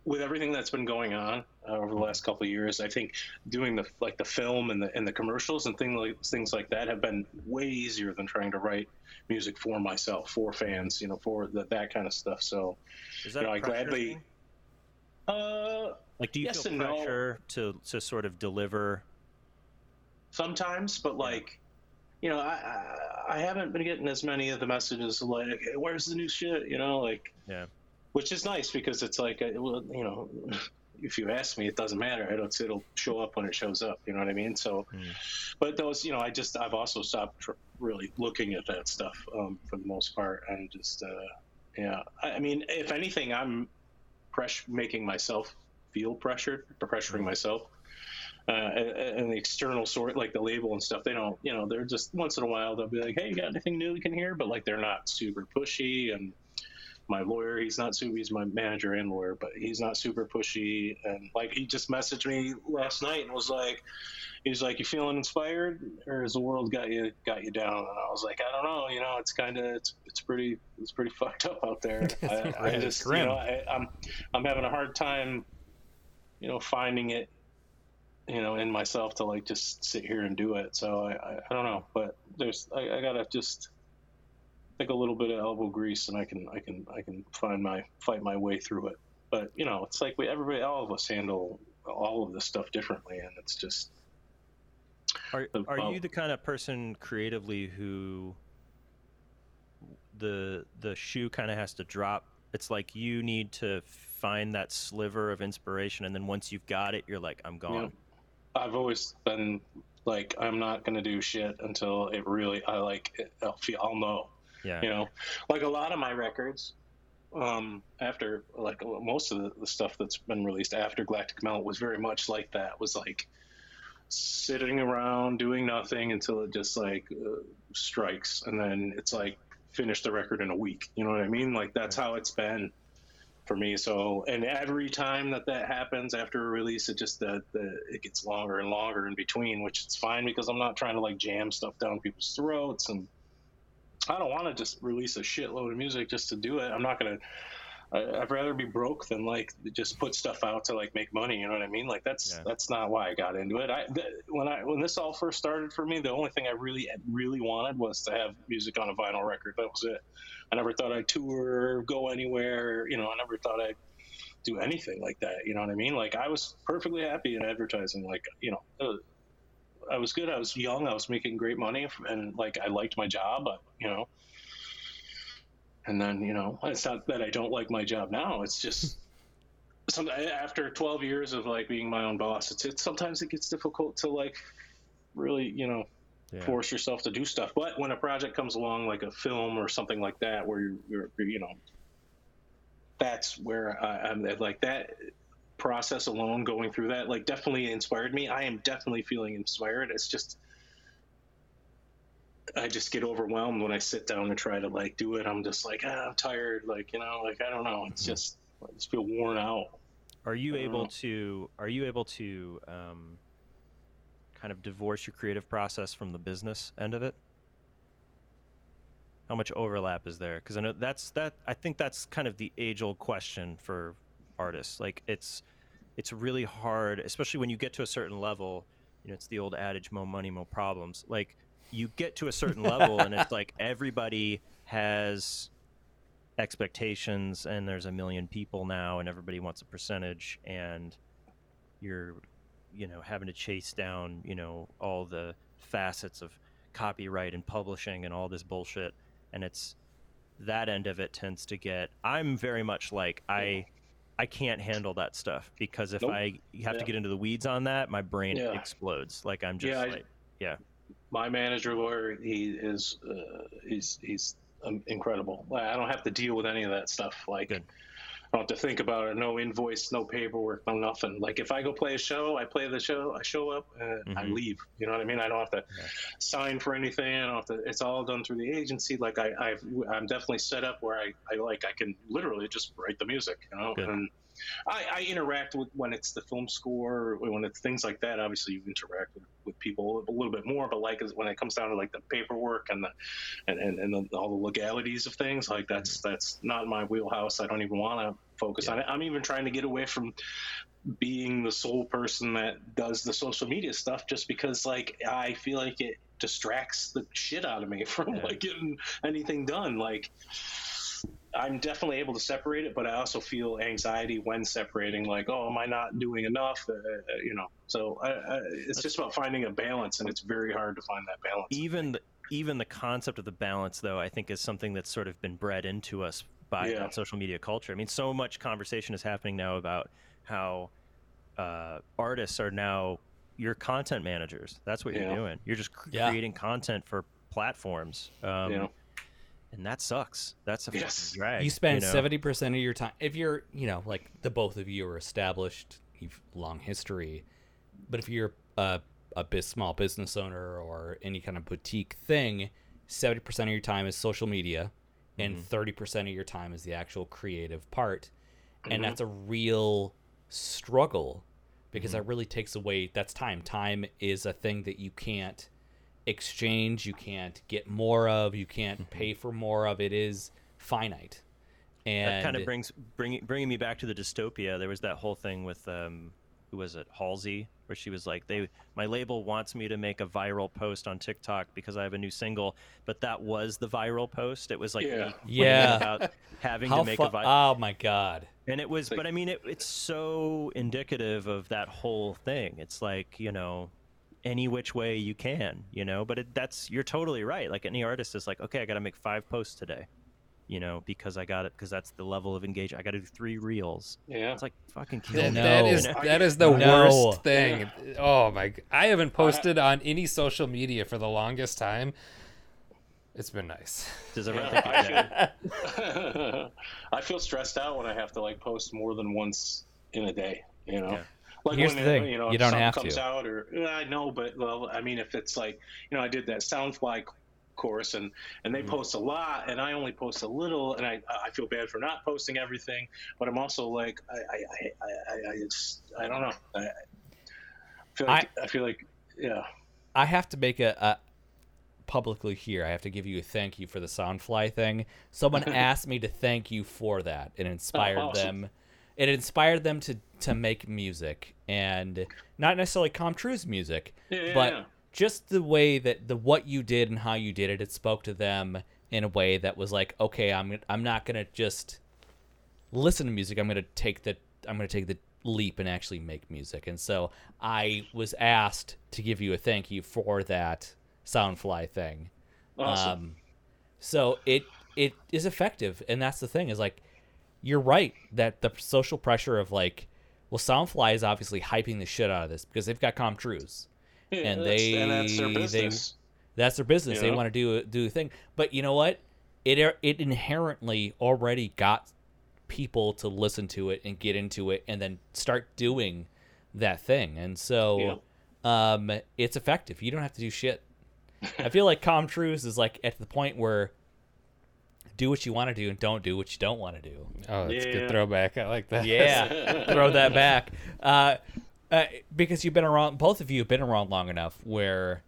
with everything that's been going on uh, over the last couple of years, I think doing the like the film and the and the commercials and things like things like that have been way easier than trying to write music for myself, for fans, you know, for the, that kind of stuff. So, Is that you know, a I pressure gladly. thing? Uh, like do you yes feel and no. pressure to to sort of deliver sometimes, but like, you know, I, I I haven't been getting as many of the messages like, hey, "Where's the new shit?" You know, like, Yeah. which is nice because it's like, uh, well, you know, if you ask me, it doesn't matter. It'll it'll show up when it shows up. You know what I mean? So, Hmm. but those, you know, I just I've also stopped really looking at that stuff um, for the most part, and just uh, yeah. I, I mean, if anything, I'm press making myself feel pressured, pressuring myself. Uh, and and the external sort, like the label and stuff, they don't, you know, they're just once in a while they'll be like, "Hey, you got anything new we can hear?" But like they're not super pushy. And my lawyer, he's not super. He's my manager and lawyer, but he's not super pushy. And like he just messaged me last night and was like, he's like, "You feeling inspired, or has the world got you got you down?" And I was like, "I don't know. You know, it's kind of it's it's pretty it's pretty fucked up out there. I, I just you know I, I'm I'm having a hard time, you know, finding it." You know, in myself to like just sit here and do it. So I, I, I don't know, but there's I, I gotta just take a little bit of elbow grease and I can I can I can find my fight my way through it. But you know, it's like we everybody all of us handle all of this stuff differently, and it's just Are are you the kind of person creatively who the the shoe kind of has to drop? It's like you need to find that sliver of inspiration, and then once you've got it, you're like, I'm gone. know, I've always been like I'm not gonna do shit until it really I like it, I'll feel I'll know. Yeah. You know, like a lot of my records. Um, after like most of the, the stuff that's been released after Galactic Melt was very much like that. Was like sitting around doing nothing until it just like uh, strikes, and then it's like finish the record in a week. You know what I mean? Like that's how it's been for me. So, and every time that that happens after a release, it just the, the it gets longer and longer in between, which is fine because I'm not trying to like jam stuff down people's throats, and I don't want to just release a shitload of music just to do it. I'm not gonna. I- I'd rather be broke than like just put stuff out to like make money. You know what I mean? Like that's Yeah. that's not why I got into it. I th- when I when this all first started for me, the only thing I really really wanted was to have music on a vinyl record. That was it. I never thought I'd tour, go anywhere. You know, I never thought I'd do anything like that. You know what I mean? Like I was perfectly happy in advertising. Like you know, uh, I was good. I was young. I was making great money, and like I liked my job. You know, and then you know, it's not that I don't like my job now. It's just. Some, after 12 years of like being my own boss, it's, it's sometimes it gets difficult to like really, you know, Yeah. force yourself to do stuff. But when a project comes along, like a film or something like that, where you're, you're, you're you know, that's where I, I'm like that process alone, going through that, like definitely inspired me. I am definitely feeling inspired. It's just, I just get overwhelmed when I sit down and try to like do it. I'm just like, ah, I'm tired. Like, you know, like, I don't know. It's just, I just feel worn out. Are you able know. to are you able to um, kind of divorce your creative process from the business end of it? How much overlap is there? Because I know that's that. I think that's kind of the age old question for artists. Like it's it's really hard, especially when you get to a certain level. You know, it's the old adage: "More money, more problems." Like you get to a certain level, and it's like everybody has expectations and there's a million people now and everybody wants a percentage and you're you know having to chase down you know all the facets of copyright and publishing and all this bullshit and it's that end of it tends to get i'm very much like i i can't handle that stuff because if Nope. i have to get into the weeds on that my brain Yeah. explodes like i'm just Yeah, I- like yeah my manager lawyer he is uh, he's he's um, incredible i don't have to deal with any of that stuff like Good. I don't have to think about it no invoice no paperwork no nothing like if i go play a show i play the show i show up and i Mhm. leave you know what i mean i don't have to Yeah. sign for anything i don't have to it's all done through the agency like i I've, i'm definitely set up where I, I like i can literally just write the music you know Good. and I, I interact with when it's the film score, or when it's things like that. Obviously, you interact with, with people a little bit more. But like when it comes down to like the paperwork and the and and, and the, all the legalities of things, like that's that's not my wheelhouse. I don't even want to focus on it. I'm even trying to get away from being the sole person that does the social media stuff, just because like I feel like it distracts the shit out of me from Yeah. like getting anything done. Like. I'm definitely able to separate it, but I also feel anxiety when separating. Like, oh, am I not doing enough? Uh, you know, so I, I, it's just about finding a balance, and it's very hard to find that balance. even the, even the concept of the balance though i think is something that's sort of been bred into us by Yeah. social media culture i mean so much conversation is happening now about how uh, artists are now your content managers that's what Yeah. you're doing you're just cr- Yeah. creating content for platforms um, Yeah. And that sucks. That's a Yes. fucking drag you spend know? seventy percent of your time if you're you know like the both of you are established you've long history but if you're a, a biz, small business owner or any kind of boutique thing 70% of your time is social media and mm-hmm. 30% of your time is the actual creative part and mm-hmm. that's a real struggle because mm-hmm. that really takes away that's time. Time is a thing that you can't exchange you can't get more of you can't pay for more of it is finite and that kind of brings bringing bringing me back to the dystopia. There was that whole thing with um, who was it, Halsey, where she was like, "They, my label wants me to make a viral post on TikTok because I have a new single." But that was the viral post. It was like Yeah. Yeah. about having how to make fu- a viral. oh my god And it was, Like- but I mean, it, it's so indicative of that whole thing. It's like you know, any which way you can, you know. But it, that's you're totally right. Like any artist is like, okay, I got to make five posts today, you know, because I got it because that's the level of engagement. I got to do three reels. Yeah. It's like fucking kill That- me. No. that is that is the No. worst thing. Oh my! I haven't posted on any social media for the longest time. It's been nice. Does everyone Yeah, think it's I, feel, I feel stressed out when I have to like post more than once in a day. You know, Yeah. Like Here's when the it- thing, you know you if don't have comes to. out or I know, but well, I mean, if it's like you know, I did that Soundfly course and and they mm-hmm. post a lot and I only post a little and I I feel bad for not posting everything, but I'm also like I I I I, I, it's, I don't know. I, I feel like I, feel like yeah. I have to make a, a publicly here. I have to give you a thank you for the Soundfly thing. Someone asked me to thank you for that. It inspired oh, awesome. them. It inspired them to to make music and not necessarily Com Truise music, Yeah, but yeah. just the way that the what you did and how you did it. It spoke to them in a way that was like, okay, I'm I'm not gonna just listen to music. I'm gonna take the I'm gonna take the leap and actually make music. And so I was asked to give you a thank you for that Soundfly thing. Awesome. Um, so it it is effective, and that's the thing is like you're right that the social pressure of like, well, Soundfly is obviously hyping the shit out of this because they've got Com Truise. Yeah, and they- and that's their they- business. That's their business. You They know? want to do do a thing. But you know what? It it inherently already got people to listen to it and get into it and then start doing that thing. And so um it's effective. You don't have to do shit. I feel like Com Truise is like at the point where do what you want to do and don't do what you don't want to do. Oh, that's a good throwback. I like that. Yeah, throw that back. Uh, uh, because you've been around, both of you have been around long enough where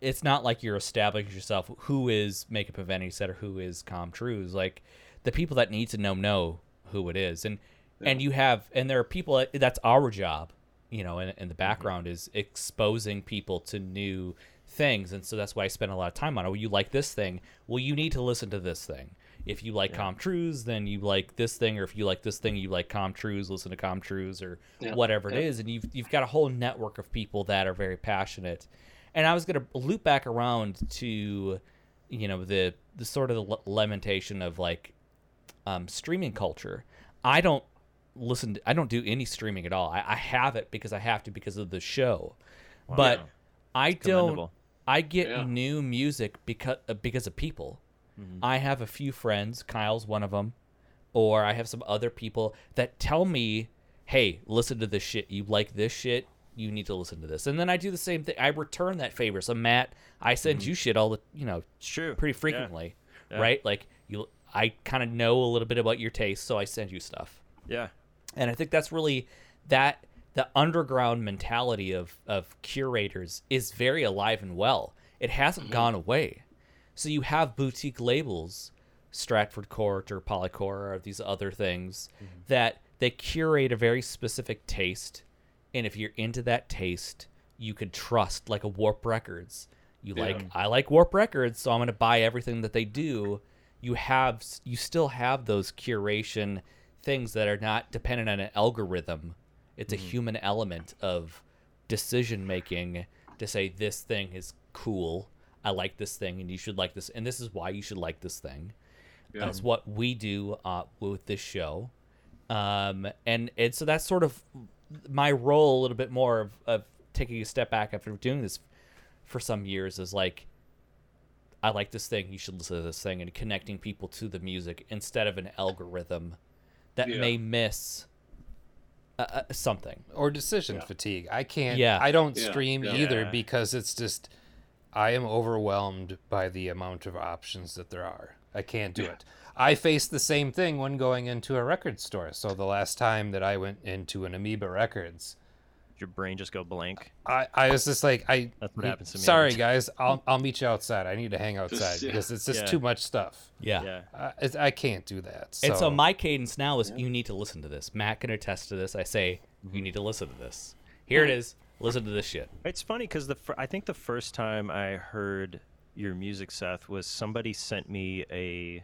it's not like you're establishing yourself who is Makeup and Vanity Set or who is Com Truise. Like the people that need to know know who it is, and and you have, and there are people that, that's our job, you know, in, in the background is exposing people to new things, and so that's why I spend a lot of time on it. Well, you like this thing, well, you need to listen to this thing. If you like Com Truise, then you like this thing, or if you like this thing, you like Com Truise. Listen to Com Truise or Yeah. whatever it is, and you've you've got a whole network of people that are very passionate. And I was gonna loop back around to, you know, the the sort of the lamentation of like um, streaming culture. I don't listen. To, I don't do any streaming at all. I, I have it because I have to because of the show, but I don't. Commendable. I get Yeah. new music because uh, because of people. Mm-hmm. I have a few friends. Kyle's one of them, or I have some other people that tell me, "Hey, listen to this shit. You like this shit." You need to listen to this, and then I do the same thing. I return that favor. So Matt, I send you shit all the, you know, It's true. pretty Mm-hmm. Yeah. frequently, Yeah. right? Like you, I kind of know a little bit about your taste, so I send you stuff. Yeah. and I think that's really that the underground mentality of of curators is very alive and well. It hasn't mm-hmm. gone away. So you have boutique labels, Stratford Court or Polycore or these other things mm-hmm. that they curate a very specific taste, and if you're into that taste, you could trust like a Warp Records. You like I like Warp Records, so I'm going to buy everything that they do. You have you still have those curation things that are not dependent on an algorithm. It's a human element of decision making to say this thing is cool. I like this thing, and you should like this, and this is why you should like this thing. That's what we do uh, with this show, um, and and so that's sort of my role a little bit more of, of taking a step back after doing this for some years is like I like this thing, you should listen to this thing, and connecting people to the music instead of an algorithm that Yeah. may miss uh, uh, something. or decision Yeah. fatigue. I can't. Yeah. I don't Yeah, stream yeah. either Yeah. because it's just I am overwhelmed by the amount of options that there are. I can't do Yeah. it. I face the same thing when going into a record store. So the last time that I went into an Amoeba Records, Your brain just go blank. I, I was just like I. That's what happens to me Sorry guys, I'll I'll meet you outside. I need to hang outside yeah. because it's just Yeah. too much stuff. Yeah. Yeah. Uh, it's, I can't do that. So, And so my cadence now is you need to listen to this. Matt can attest to this. I say you need to listen to this. Here it is. Listen to this shit. It's funny because the fir- I think the first time I heard your music, Seth, was somebody sent me a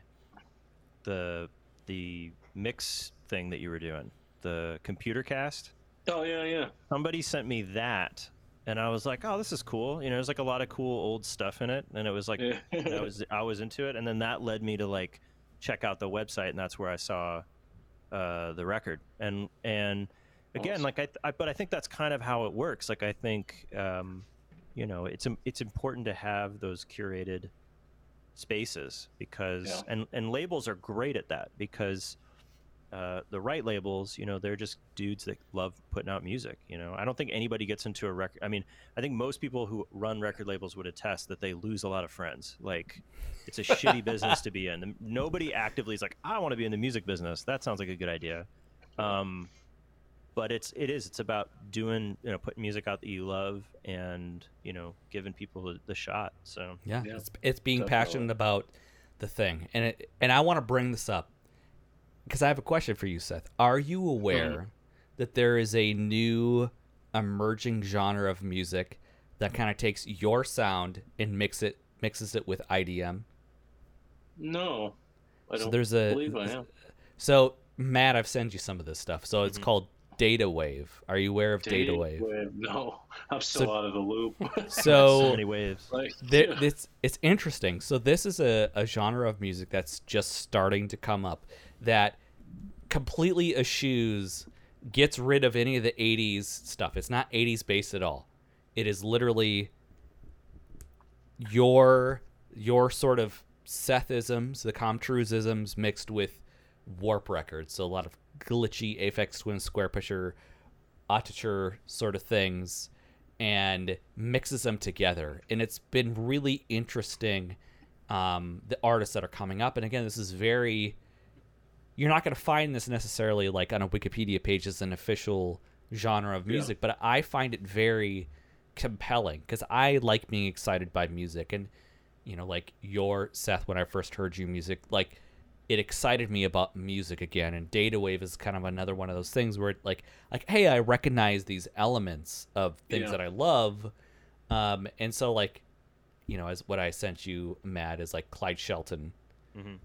the the mix thing that you were doing, the computer cast. Oh yeah, yeah. Somebody sent me that, and I was like, "Oh, this is cool." You know, there's like a lot of cool old stuff in it, and it was like Yeah. I was I was into it, and then that led me to like check out the website, and that's where I saw uh, the record. And and again, Awesome. like I, I, but I think that's kind of how it works. Like I think, um, you know, it's it's important to have those curated spaces because Yeah. and and labels are great at that because uh, the right labels, you know, they're just dudes that love putting out music. You know, I don't think anybody gets into a record. I mean, I think most people who run record labels would attest that they lose a lot of friends. Like, it's a shitty business to be in. The- Nobody actively is like, I want to be in the music business. That sounds like a good idea. Um, but it's it is it's about doing you know putting music out that you love and you know giving people the, the shot. So Yeah, Yeah, it's it's being definitely. passionate about the thing, and it, and I want to bring this up because I have a question for you, Seth. Are you aware mm-hmm. that there is a new emerging genre of music that kind of takes your sound and mix it mixes it with IDM? No, I So don't there's a- believe I am. So Matt, I've sent you some of this stuff. So it's mm-hmm. called Data Wave. Are you aware of Data, Wave? No, I'm still So- out of the loop. so So many waves. like, There, yeah. this it's interesting. So this is a, a genre of music that's just starting to come up that completely eschews gets rid of any of the 80s stuff. It's not 80s based at all. It is literally your your sort of Sethisms, the Comtruisms mixed with Warp Records. So a lot of glitchy Aphex Twin Square Pusher, Autechre sort of things, and mixes them together. And it's been really interesting. Um, the artists that are coming up, and again, this is very. You're not going to find this necessarily like on a Wikipedia page as an official genre of music, but I find it very compelling because I like being excited by music and you know like your Seth when I first heard you music like it excited me about music again and data wave is kind of another one of those things where it like like hey I recognize these elements of things Yeah. that I love um and so like you know as what I sent you Matt is like Clyde Shelton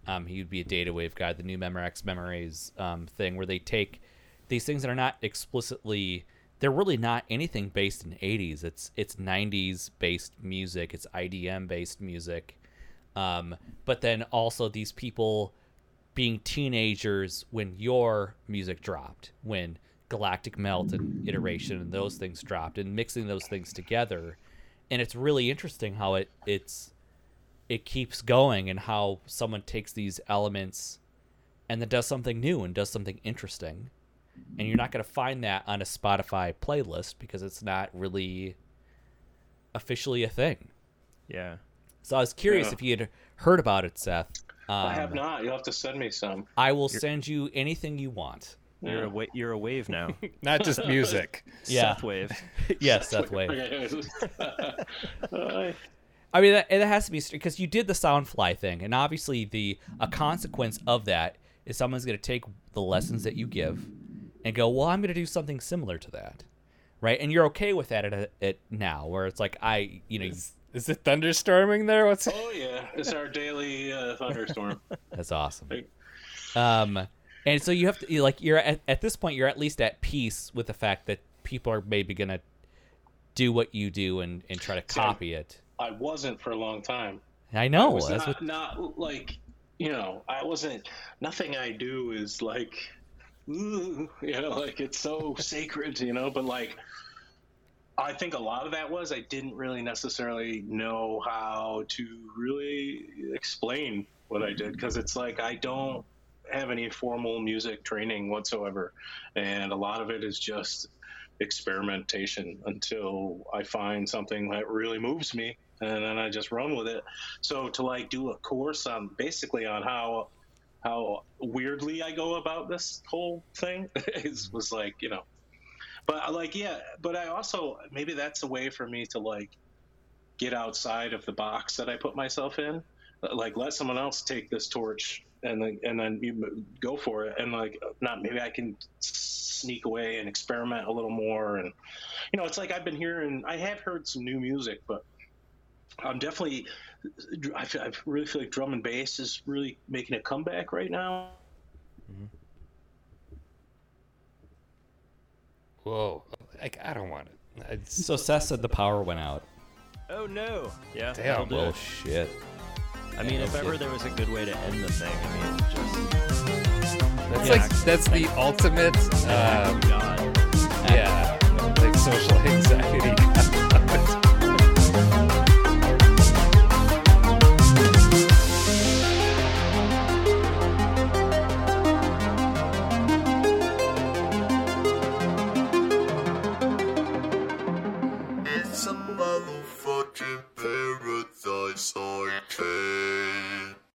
um he would be a data wave guy the new Memorex memories um thing where they take these things that are not explicitly they're really not anything based in 80s it's it's 90s based music. It's idm based music. Um, but then also these people being teenagers when your music dropped when galactic melt and iteration and those things dropped and mixing those things together. And it's really interesting how it it's it keeps going and how someone takes these elements and then does something new and does something interesting and you're not going to find that on a Spotify playlist because it's not really officially a thing. Yeah. So I was curious Yeah. if you had heard about it, Seth. Um, I have not. You'll have to send me some. I will send you anything you want. You're a wa- you're a wave now. Not just music. Yeah. Seth wave. yeah, Seth Wave. Uh, I mean, that, it has to be because you did the Soundfly thing, and obviously the a consequence of that is someone's going to take the lessons that you give and go, "Well, I'm going to do something similar to that," right? And you're okay with that at, at now, where it's like I, you know, Is, is it thunderstorming there? What's oh yeah, it's our daily uh, thunderstorm. that's awesome. Right. Um, and so you have to you- like you're at at this point you're at least at peace with the fact that people are maybe going to do what you do and and try to Same. copy it. I wasn't for a long time. I know. I was that's not, what not like you know i wasn't nothing i do is like you know like it's so sacred you know but like i think a lot of that was i didn't really necessarily know how to really explain what i did because it's like i don't have any formal music training whatsoever and a lot of it is just experimentation until i find something that really moves me and then I just run with it. So to like do a course on basically on how how weirdly I go about this whole thing is was like you know, but I like yeah, but I also maybe that's a way for me to like get outside of the box that I put myself in. Uh, like let someone else take this torch and then and then you go for it and like not maybe I can sneak away and experiment a little more and you know it's like I've been hearing I have heard some new music but I'm definitely. I, feel, I really feel like drum and bass is really making a comeback right now. Whoa. Like, I don't want it. It's, So Seth said the power went out. Oh no! Yeah, Damn, do Well, it. shit. I mean, if ever kid. there was a good way to end the thing, I mean, just that's Yeah. like, that's the ultimate, um, God. yeah, like social anxiety. Hey.